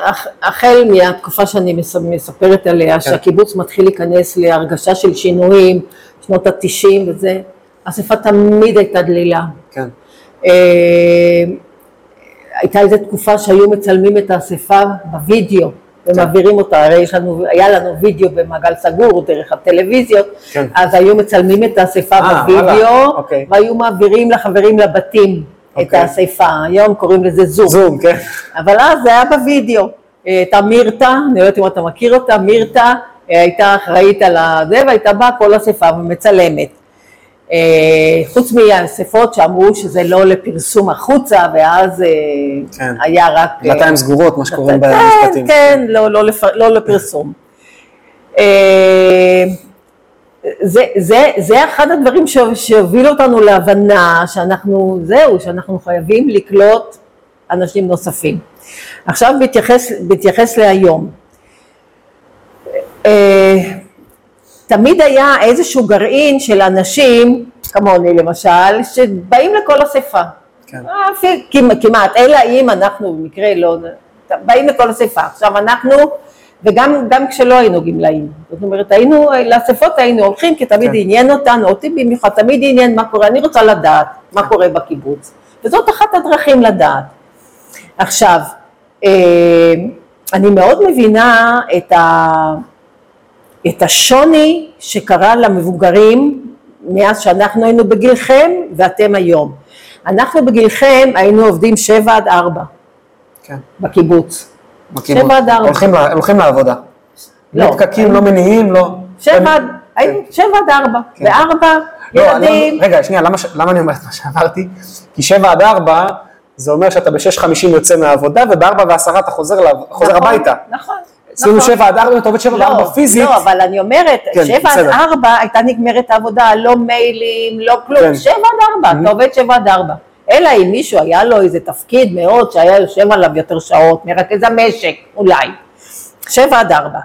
הח- החל מהתקופה שאני מס- מספרת
כן.
עליה, שהקיבוץ מתחיל להיכנס להרגשה של שינויים, שנות התשעים וזה, אספה תמיד הייתה דלילה.
כן,
אה, הייתה איזו תקופה שהיו מצלמים את האספה בווידאו ומעבירים אותה, הרי יש לנו, היה לנו וידאו במעגל סגור דרך הטלוויזיות,
כן.
אז היו מצלמים את האספה
אה,
בווידאו,
אוקיי.
והיו מעבירים לחברים לבתים את
אוקיי.
האספה, היום קוראים לזה זום.
זום, כן.
אבל אז זה היה בווידאו. אה, הייתה מירתה, אני לא יודעת אם אתה מכיר אותה, מירתה אה, הייתה אחראית על הזה, והייתה באה כל אספה ומצלמת. אה, חוץ מהאספות שאמרו שזה לא לפרסום החוצה, ואז אה,
כן.
היה רק... אה,
דלתיים סגורות, מה שקוראים
כן,
במשפטים.
כן, לא, לא, לפ... לא לפרסום. אה, זה, זה, זה אחד הדברים ש- שהובילו אותנו להבנה שאנחנו, זהו, שאנחנו חייבים לקלוט אנשים נוספים. עכשיו בהתייחס, בהתייחס להיום. תמיד היה איזשהו גרעין של אנשים, כמוני למשל, שבאים לכל אספה.
כן.
אה, כמעט, כמעט, אלא אם אנחנו במקרה לא, באים לכל אספה. עכשיו אנחנו, וגם גם כשלא היינו גמלאים, זאת אומרת היינו, לאספות היינו הולכים כי תמיד
כן.
עניין אותנו, אותי במיוחד, תמיד עניין מה קורה, אני רוצה לדעת מה קורה בקיבוץ, וזאת אחת הדרכים לדעת. עכשיו, אה, אני מאוד מבינה את, ה, את השוני שקרה למבוגרים מאז שאנחנו היינו בגילכם ואתם היום. אנחנו בגילכם היינו עובדים שבע עד ארבע
כן.
בקיבוץ.
בקיבוץ.
שבע עד ארבע.
הולכים, ל- הולכים לעבודה.
לא.
לא פקקים, לא מניעים, לא...
שבע עד, היינו שבע עד ארבע.
כן.
בארבע,
לא, אני-
ילדים,
רגע, שנייה, למה, למה אני אומר את מה שאמרתי? כי שבע עד ארבע, זה אומר שאתה בשש חמישים יוצא מהעבודה, ובארבע ועשרה אתה חוזר, חוזר
נכון,
הביתה.
נכון.
אצלנו
נכון.
שבע עד ארבע, אתה עובד שבע ועד ארבע פיזית.
לא, אבל אני אומרת,
כן,
שבע עד
בסדר.
ארבע הייתה נגמרת העבודה, לא מיילים, לא כלום,
כן.
שבע עד ארבע, אתה עובד שבע עד ארבע. אלא אם מישהו היה לו איזה תפקיד מאוד שהיה יושב עליו יותר שעות, מרכז המשק, אולי. שבע עד ארבע.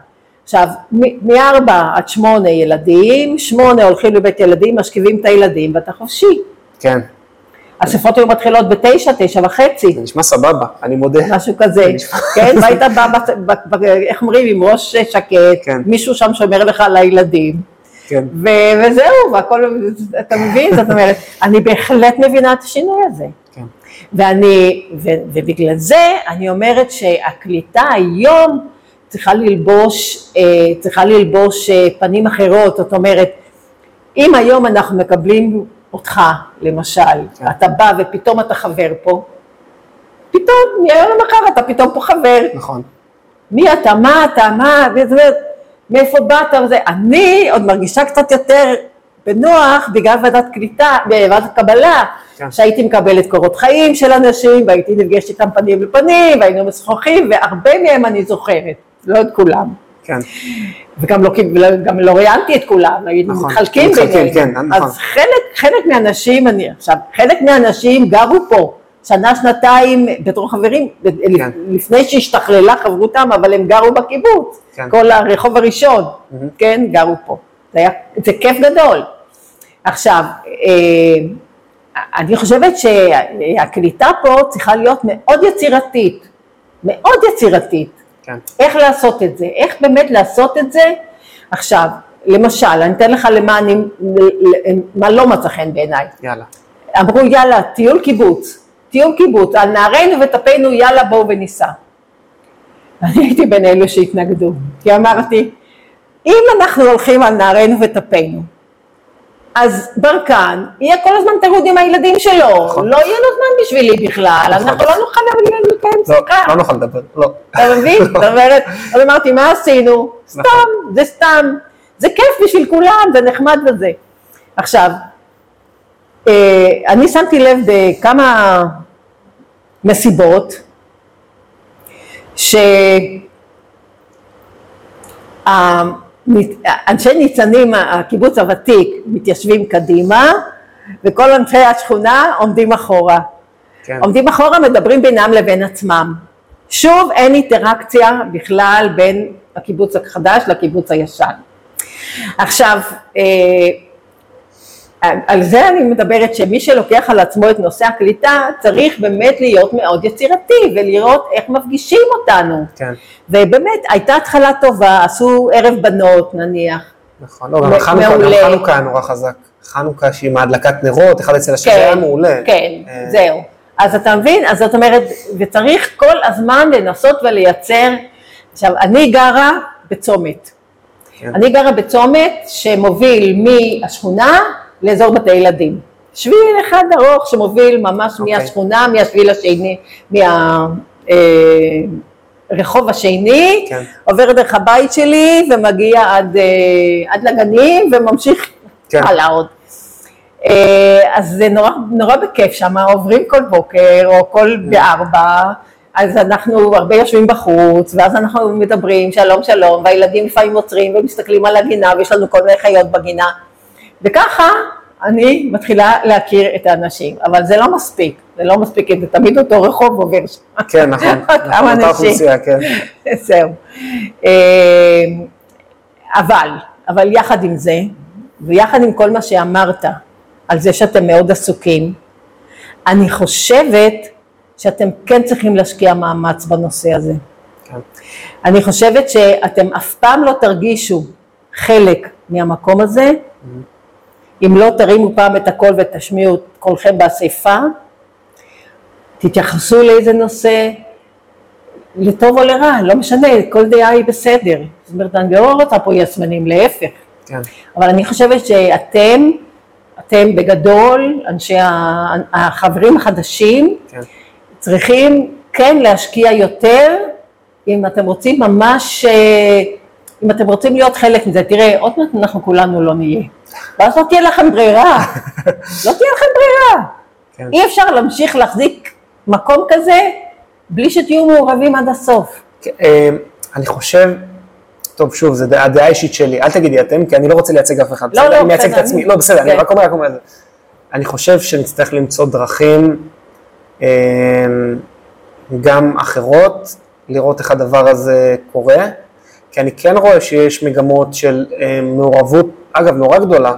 עכשיו, מ- מארבע עד שמונה ילדים, שמונה הולכים לבית ילדים, משכיבים את הילדים ואתה חופשי.
כן,
אספות היו מתחילות בתשע, תשע וחצי.
זה נשמע סבבה, אני מודה.
משהו כזה, כן, והיית בא, איך אומרים, עם ראש שקט,
כן.
מישהו שם שומר לך על הילדים,
כן,
ו- וזהו, והכל, אתה מבין? זאת אומרת, אני בהחלט מבינה את השינוי הזה.
כן.
ואני, ו, ובגלל זה אני אומרת שהקליטה היום צריכה ללבוש, אה, צריכה ללבוש אה, פנים אחרות, זאת אומרת, אם היום אנחנו מקבלים אותך, למשל,
כן.
אתה בא ופתאום אתה חבר פה, פתאום, מהיום למחר אתה פתאום פה חבר,
נכון.
מי אתה, מה אתה, מה, מאיפה באת? וזה, אני עוד מרגישה קצת יותר בנוח בגלל ועדת קליטה, ועדת קבלה,
כן.
שהייתי מקבלת קורות חיים של אנשים, והייתי נפגשת איתם פנים לפנים, והיינו משוחחים, והרבה מהם אני זוכרת, לא את כולם.
כן,
וגם לא, גם לא ראיינתי את כולם, היינו
נכון,
מתחלקים בינינו.
כן, נכון.
אז חלק, חלק מהאנשים, אני עכשיו, חלק מהאנשים גרו פה, שנה, שנתיים, בתור חברים,
כן.
לפני שהשתכללה חברותם, אבל הם גרו בקיבוץ,
כן.
כל הרחוב הראשון, כן, גרו פה. זה היה, זה כיף גדול. עכשיו, אה, אני חושבת שהקליטה פה צריכה להיות מאוד יצירתית, מאוד יצירתית.
כן.
איך לעשות את זה, איך באמת לעשות את זה. עכשיו, למשל, אני אתן לך למה אני, מה לא מצא חן בעיניי.
יאללה.
אמרו יאללה, טיול קיבוץ, טיול קיבוץ, על נערינו וטפינו יאללה בואו וניסע. אני הייתי בין אלו שהתנגדו, כי אמרתי, אם אנחנו הולכים על נערינו וטפינו, אז ברקן יהיה כל הזמן טרוד עם הילדים שלו,
נכון.
לא יהיה לו זמן בשבילי בכלל, אנחנו לא נוכל לקיים
לא,
שיחה.
לא נוכל לדבר, לא.
אתה מבין? זאת אומרת, אז אמרתי, מה עשינו? סתם, זה סתם. זה כיף בשביל כולם, זה נחמד וזה. עכשיו, אה, אני שמתי לב בכמה מסיבות, שאנשי ניצנים, הקיבוץ הוותיק, מתיישבים קדימה, וכל אנשי השכונה עומדים אחורה.
כן.
עומדים אחורה, מדברים בינם לבין עצמם. שוב, אין אינטראקציה בכלל בין הקיבוץ החדש לקיבוץ הישן. עכשיו, אה, על זה אני מדברת שמי שלוקח על עצמו את נושא הקליטה צריך באמת להיות מאוד יצירתי ולראות איך מפגישים אותנו.
כן,
ובאמת הייתה התחלה טובה, עשו ערב בנות נניח.
נכון. לא, גם חנוכה, גם. חנוכה היה נורא חזק. חנוכה שהיא עם ההדלקת נרות, אחד אצל השני, היה מעולה.
כן,
אה,
זהו. אז אתה מבין? אז זאת אומרת, וצריך כל הזמן לנסות ולייצר, עכשיו, אני גרה בצומת.
כן.
אני גרה בצומת שמוביל מהשכונה לאזור בתי ילדים. שביל אחד ארוך שמוביל ממש
אוקיי.
מהשכונה, מהשביל השני, מהרחוב השני,
כן.
עובר דרך הבית שלי ומגיע עד, אה, עד לגנים וממשיך
כן.
הלאה עוד. אה, אז זה נורא, נורא בכיף שם, עוברים כל בוקר או כל בארבע, אז אנחנו הרבה יושבים בחוץ, ואז אנחנו מדברים שלום שלום, והילדים לפעמים עוצרים ומסתכלים על הגינה, ויש לנו כל מיני חיות בגינה, וככה אני מתחילה להכיר את האנשים, אבל זה לא מספיק, זה לא מספיק, זה תמיד אותו רחוב עובר שם.
כן, נכון. נכון, אותה. אוכלוסייה, כן.
זהו. אה, אבל, אבל יחד עם זה, ויחד עם כל מה שאמרת, על זה שאתם מאוד עסוקים, אני חושבת שאתם כן צריכים להשקיע מאמץ בנושא הזה.
כן.
אני חושבת שאתם אף פעם לא תרגישו חלק מהמקום הזה, אם לא תרימו פעם את הקול ותשמיעו את קולכם באספה, תתייחסו לאיזה נושא, לטוב או לרע, לא משנה, כל דעה היא בסדר. זאת אומרת, אני לא רוצה פה יסמנים, להפך.
כן.
אבל אני חושבת שאתם אתם בגדול, אנשי החברים החדשים,
כן.
צריכים כן להשקיע יותר, אם אתם רוצים ממש, אה, אם אתם רוצים להיות חלק מזה. תראה, עוד מעט אנחנו כולנו לא נהיה. ואז לא תהיה לכם ברירה. לא תהיה לכם ברירה.
כן.
אי אפשר להמשיך להחזיק מקום כזה בלי שתהיו מעורבים עד הסוף.
אה, אני חושב, טוב שוב, זו דעה הדעה האישית שלי, אל תגידי אתם, כי אני לא רוצה לייצג אף אחד,
לא,
בסדר?
לא,
אני מייצג את עצמי, לא בסדר, אני
כן.
רק אומר, רק אומר את זה. אני חושב שנצטרך למצוא דרכים אה, גם אחרות, לראות איך הדבר הזה קורה, כי אני כן רואה שיש מגמות של אה, מעורבות, אגב, נורא גדולה,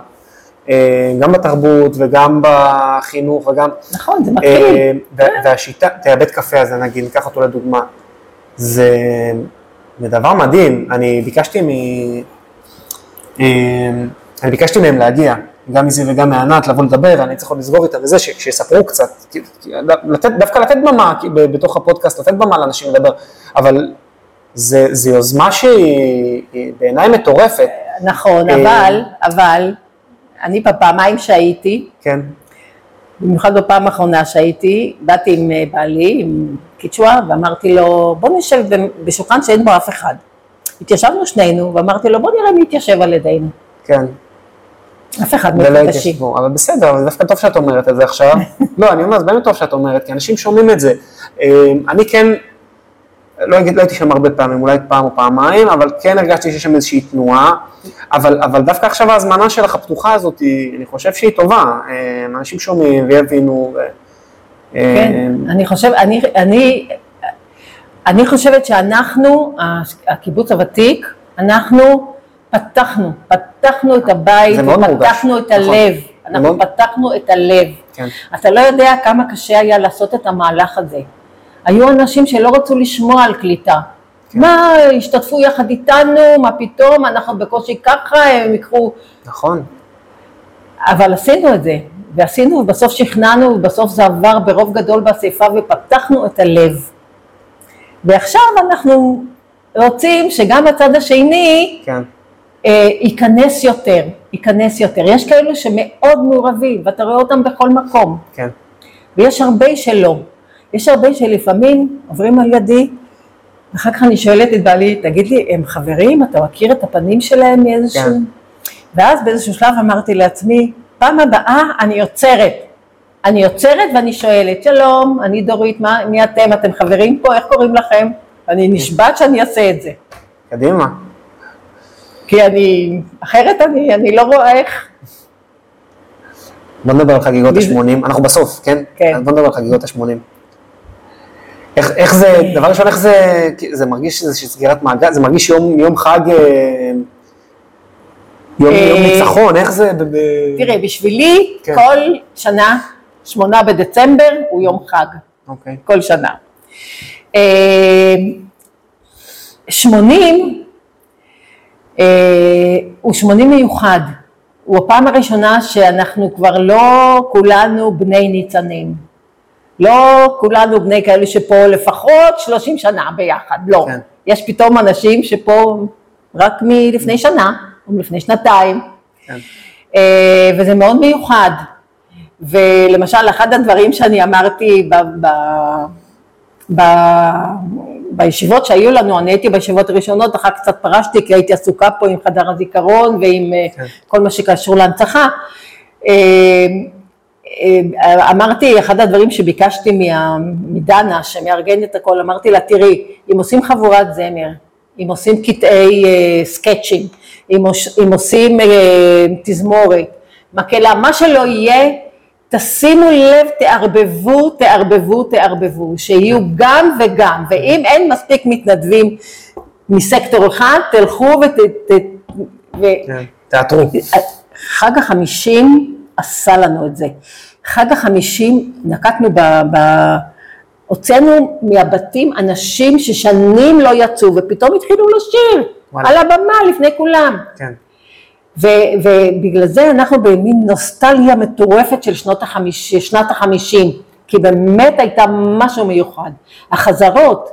אה, גם בתרבות וגם בחינוך וגם...
נכון, זה
אה,
מתחיל.
ו- והשיטה, בית קפה הזה נגיד, ניקח אותו לדוגמה, זה, זה דבר מדהים, אני ביקשתי מ... אני ביקשתי מהם להגיע, גם מזיו וגם מענת, לבוא לדבר, אני צריך עוד לסגור איתם וזה, ש- שיספרו קצת, כי- כי- לתת, דווקא לתת במה כי בתוך הפודקאסט, לתת במה לאנשים לדבר, אבל זה, זה יוזמה שהיא היא בעיניי מטורפת,
נכון,
אה,
אבל, אבל, אני בפעמיים שהייתי,
כן,
במיוחד בפעם האחרונה שהייתי, באתי עם אה, בעלי, עם קיצ'ווה, ואמרתי לו, בוא נשב בשולחן שאין בו אף אחד. התיישבנו שנינו, ואמרתי לו, בוא נראה מי יתיישב על ידינו.
כן.
אף אחד
ולא
מהחדשים.
התיישבו, אבל בסדר, אבל זה דווקא טוב שאת אומרת את זה עכשיו. לא, אני אומר, זה באמת טוב שאת אומרת, כי אנשים שומעים את זה. אה, אני כן, לא לא הייתי שם הרבה פעמים, אולי פעם או פעמיים, אבל כן הרגשתי שיש שם איזושהי תנועה, אבל, אבל דווקא עכשיו ההזמנה שלך הפתוחה הזאת, היא- אני חושב שהיא טובה. אה, אנשים שומעים ויבינו. ו- אה,
כן, אני חושב, אני, אני, אני חושבת שאנחנו, הקיבוץ הוותיק, אנחנו פתחנו, פתחנו את הבית, פתחנו את
נכון.
הלב, אנחנו פתחנו את הלב.
כן.
אתה לא יודע כמה קשה היה לעשות את המהלך הזה. היו אנשים שלא רצו לשמוע על קליטה.
כן.
מה, השתתפו יחד איתנו, מה פתאום, אנחנו בקושי ככה, הם יקחו...
נכון,
אבל עשינו את זה, ועשינו, ובסוף שכנענו, ובסוף זה עבר ברוב גדול באספה, ופתחנו את הלב. ועכשיו אנחנו רוצים שגם הצד השני
כן,
אה, ייכנס יותר, ייכנס יותר. יש כאלו שמאוד מעורבים, ואתה רואה אותם בכל מקום,
כן,
ויש הרבה שלא. יש הרבה שלפעמים עוברים על ידי, ואחר כך אני שואלת את בעלי, תגיד לי, הם חברים? אתה מכיר את הפנים שלהם מאיזשהו...
כן.
ואז באיזשהו שלב אמרתי לעצמי, פעם הבאה אני עוצרת. אני עוצרת ואני שואלת, שלום, אני דורית, מה, מי אתם? אתם חברים פה? איך קוראים לכם? אני נשבעת שאני אעשה את זה.
קדימה.
כי אני, אחרת אני, אני לא רואה איך.
בוא נדבר על חגיגות
מי זה?
ה-80, אנחנו בסוף, כן?
כן.
בוא נדבר על חגיגות ה-80. איך, איך זה, דבר ראשון, איך זה, זה מרגיש איזושהי סגירת מעגל, זה מרגיש יום, יום חג, אה, יום,
אה,
יום ניצחון, איך זה, ב, ב...
תראה, בשבילי
כן.
כל שנה, שמונה בדצמבר, הוא יום חג.
אוקיי,
כל שנה. אה, 80 אה, הוא 80 מיוחד, הוא הפעם הראשונה שאנחנו כבר לא כולנו בני ניצנים, לא כולנו בני כאלה שפה לפחות 30 שנה ביחד, לא,
כן.
יש פתאום אנשים שפה רק מלפני שנה או מלפני שנתיים,
כן.
אה, וזה מאוד מיוחד. ולמשל, אחד הדברים שאני אמרתי ב, ב, ב, בישיבות שהיו לנו, אני הייתי בישיבות הראשונות, אחר קצת פרשתי כי הייתי עסוקה פה עם חדר הזיכרון ועם אה,
כן.
כל מה שקשור להנצחה. אה, אה, אמרתי, אחד הדברים שביקשתי מה- מדנה, שמארגנת את הכל, אמרתי לה, תראי, אם עושים חבורת זמר, אם עושים קטעי אה, סקצ'ים, אם, עוש- אם עושים אה, תזמורת, מקהלה, מה שלא יהיה, תשימו לב, תערבבו, תערבבו, תערבבו, שיהיו גם וגם, ואם אין מספיק מתנדבים מסקטור אחד, תלכו ות... ת, ו,
כן. תיאטרו.
חג החמישים עשה לנו את זה. חג החמישים נקטנו ב... ב הוצאנו מהבתים אנשים ששנים לא יצאו ופתאום התחילו לשיר
וואלה.
על הבמה לפני כולם.
כן,
ו, ובגלל זה אנחנו במין נוסטלגיה מטורפת של שנות החמיש, שנת החמישים, כי באמת הייתה משהו מיוחד. החזרות,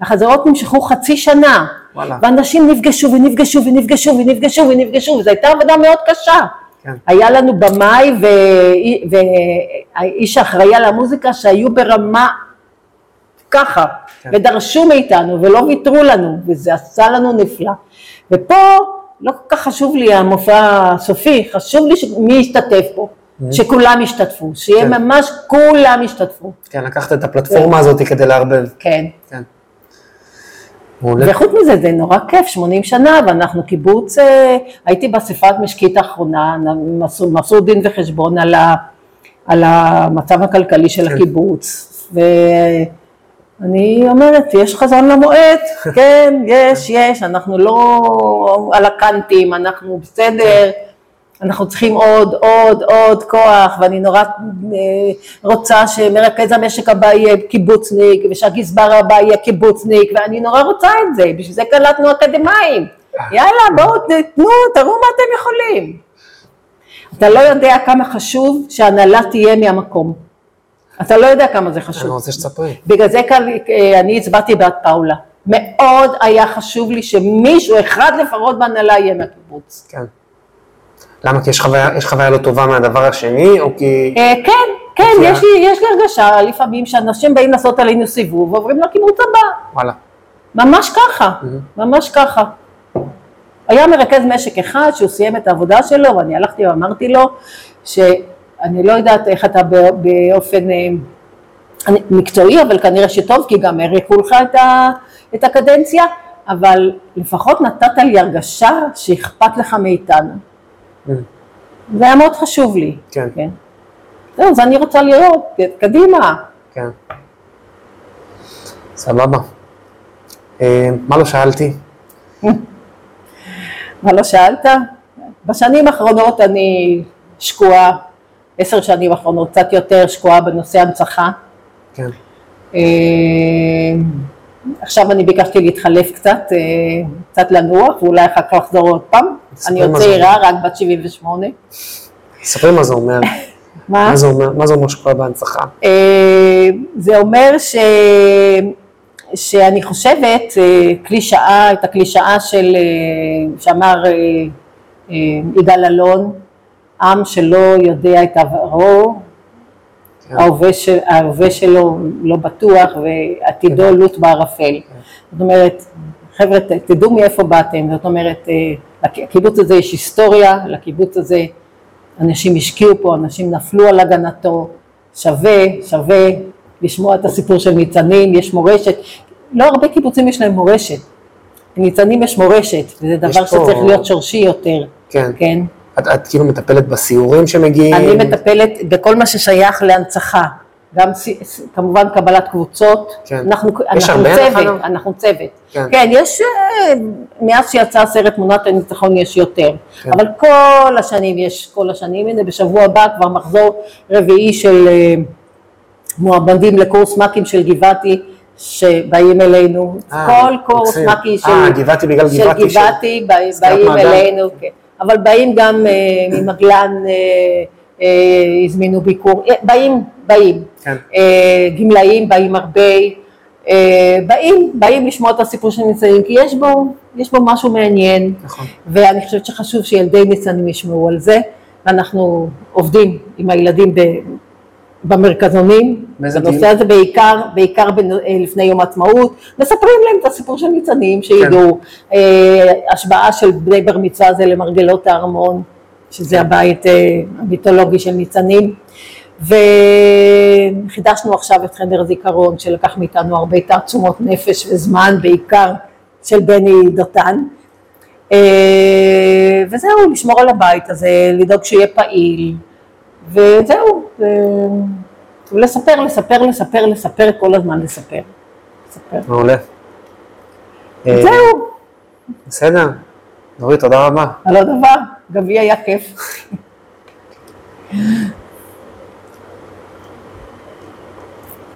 החזרות נמשכו חצי שנה,
וואלה.
ואנשים נפגשו ונפגשו ונפגשו ונפגשו ונפגשו, וזו הייתה עבודה מאוד קשה.
כן.
היה לנו במאי והאיש האחראי על המוזיקה שהיו ברמה ככה,
כן.
ודרשו מאיתנו ולא ויתרו לנו, וזה עשה לנו נפלא. ופה לא כל כך חשוב לי המופע הסופי, חשוב לי ש- מי ישתתף פה, שכולם ישתתפו, שיהיה
כן.
ממש כולם ישתתפו.
כן, לקחת את הפלטפורמה הזאת כדי לערבב.
כן.
כן.
וחוץ מזה, זה נורא כיף, 80 שנה, ואנחנו קיבוץ, אה, הייתי באספת משקית האחרונה, הם עשו- הם עשו דין וחשבון על, ה, על המצב הכלכלי של
כן.
הקיבוץ, ואני אומרת, יש חזון למועד, כן, יש, יש, אנחנו לא על הקאנטים, אנחנו בסדר. אנחנו צריכים עוד, עוד, עוד כוח, ואני נורא אה, רוצה שמרכז המשק הבא יהיה קיבוצניק, ושהגזבר הבא יהיה קיבוצניק, ואני נורא רוצה את זה, בשביל זה קלטנו אקדמאים. יאללה, בואו תנו, תראו מה אתם יכולים. אתה לא יודע כמה חשוב שההנהלה תהיה מהמקום. אתה לא יודע כמה זה
אני
חשוב.
רוצה שתספרי.
בגלל זה כאן, אה, אני הצבעתי בעד פאולה. מאוד היה חשוב לי שמישהו אחד לפחות בהנהלה יהיה מהקיבוץ.
כן. למה? כי יש חוויה, יש חוויה לא טובה מהדבר השני, או כי...
אה, כן, כן. יש לי, יש לי הרגשה לפעמים שאנשים באים לעשות עלינו סיבוב ועוברים לקיבוץ הבא,
וואלה.
ממש ככה, ממש ככה. היה מרכז משק אחד שהוא סיים את העבודה שלו ואני הלכתי ואמרתי לו שאני לא יודעת איך אתה בא- באופן אה, מקצועי אבל כנראה שטוב כי גם האריכו לך את, ה, את הקדנציה אבל לפחות נתת לי הרגשה שאכפת לך מאיתנו. זה היה מאוד חשוב לי.
כן.
כן. זהו, זה אני רוצה לראות, קדימה.
כן. סבבה. אה, מה לא שאלתי?
מה לא שאלת? בשנים האחרונות אני שקועה, עשר שנים האחרונות, קצת יותר שקועה בנושא הנצחה.
כן.
עכשיו אני ביקשתי להתחלף קצת, אה, קצת לנוח, ואולי אחר כך לחזור עוד פעם. אני עוד. צעירה, רק בת 78.
ספרי מה זה אומר.
מה?
מה זה אומר? מה זה אומר שקורה בהנצחה?
אה, זה אומר ש... שאני חושבת, אה, קלישאה, את הקלישאה של, שאמר יגאל אלון, עם שלא יודע את עברו. ההווה, של, ההווה שלו לא בטוח ועתידו לוט בערפל. זאת אומרת, חבר'ה, תדעו מאיפה באתם, זאת אומרת, אה, לקיבוץ הזה יש היסטוריה, לקיבוץ הזה אנשים השקיעו פה, אנשים נפלו על הגנתו, שווה, שווה לשמוע את הסיפור של ניצנים, יש מורשת, לא הרבה קיבוצים יש להם מורשת, לניצנים יש מורשת, וזה דבר שצריך להיות שורשי יותר,
כן.
כן?
את, את כאילו מטפלת בסיורים שמגיעים?
אני מטפלת בכל מה ששייך להנצחה, גם כמובן קבלת קבוצות,
כן.
אנחנו, אנחנו צוות,
הנחה?
אנחנו צוות,
כן.
כן, יש, אה, מאז שיצא הסרט תמונת הניצחון יש יותר,
כן.
אבל כל השנים יש, כל השנים, הנה בשבוע הבא כבר מחזור רביעי של אה, מועמדים לקורס מ"כים של גבעתי, שבאים אלינו,
אה,
כל קורס. מ"כי של,
אה, גבעתי בגלל
של
גבעתי, של-
גבעתי, באים. אלינו, כן. אבל באים גם אה, ממגלן, אה, אה, הזמינו ביקור, באים, באים.
כן.
גמלאים באים הרבה, באים, באים לשמוע את הסיפור של ניצנים, כי יש בו, יש בו משהו מעניין,
נכון.
ואני חושבת שחשוב שילדי ניצנים ישמעו על זה, ואנחנו עובדים עם הילדים ב, במרכזונים, בנושא? הזה בעיקר, בעיקר בנ- אה, לפני יום העצמאות, מספרים להם את הסיפור של ניצנים, שידעו,
כן.
אה, השבעה של בני בר מצווה זה למרגלות הארמון, שזה הבית אה, המיתולוגי של ניצנים, וחידשנו עכשיו את חדר זיכרון, שלקח מאיתנו הרבה תעצומות נפש וזמן, בעיקר של בני דותן. אה, וזהו, לשמור על הבית הזה, לדאוג שיהיה פעיל, וזהו, ולספר, לספר, לספר, לספר, כל הזמן לספר. לספר.
מעולה.
זהו,
בסדר. דורית, תודה רבה.
על הדבר, גם לי היה כיף.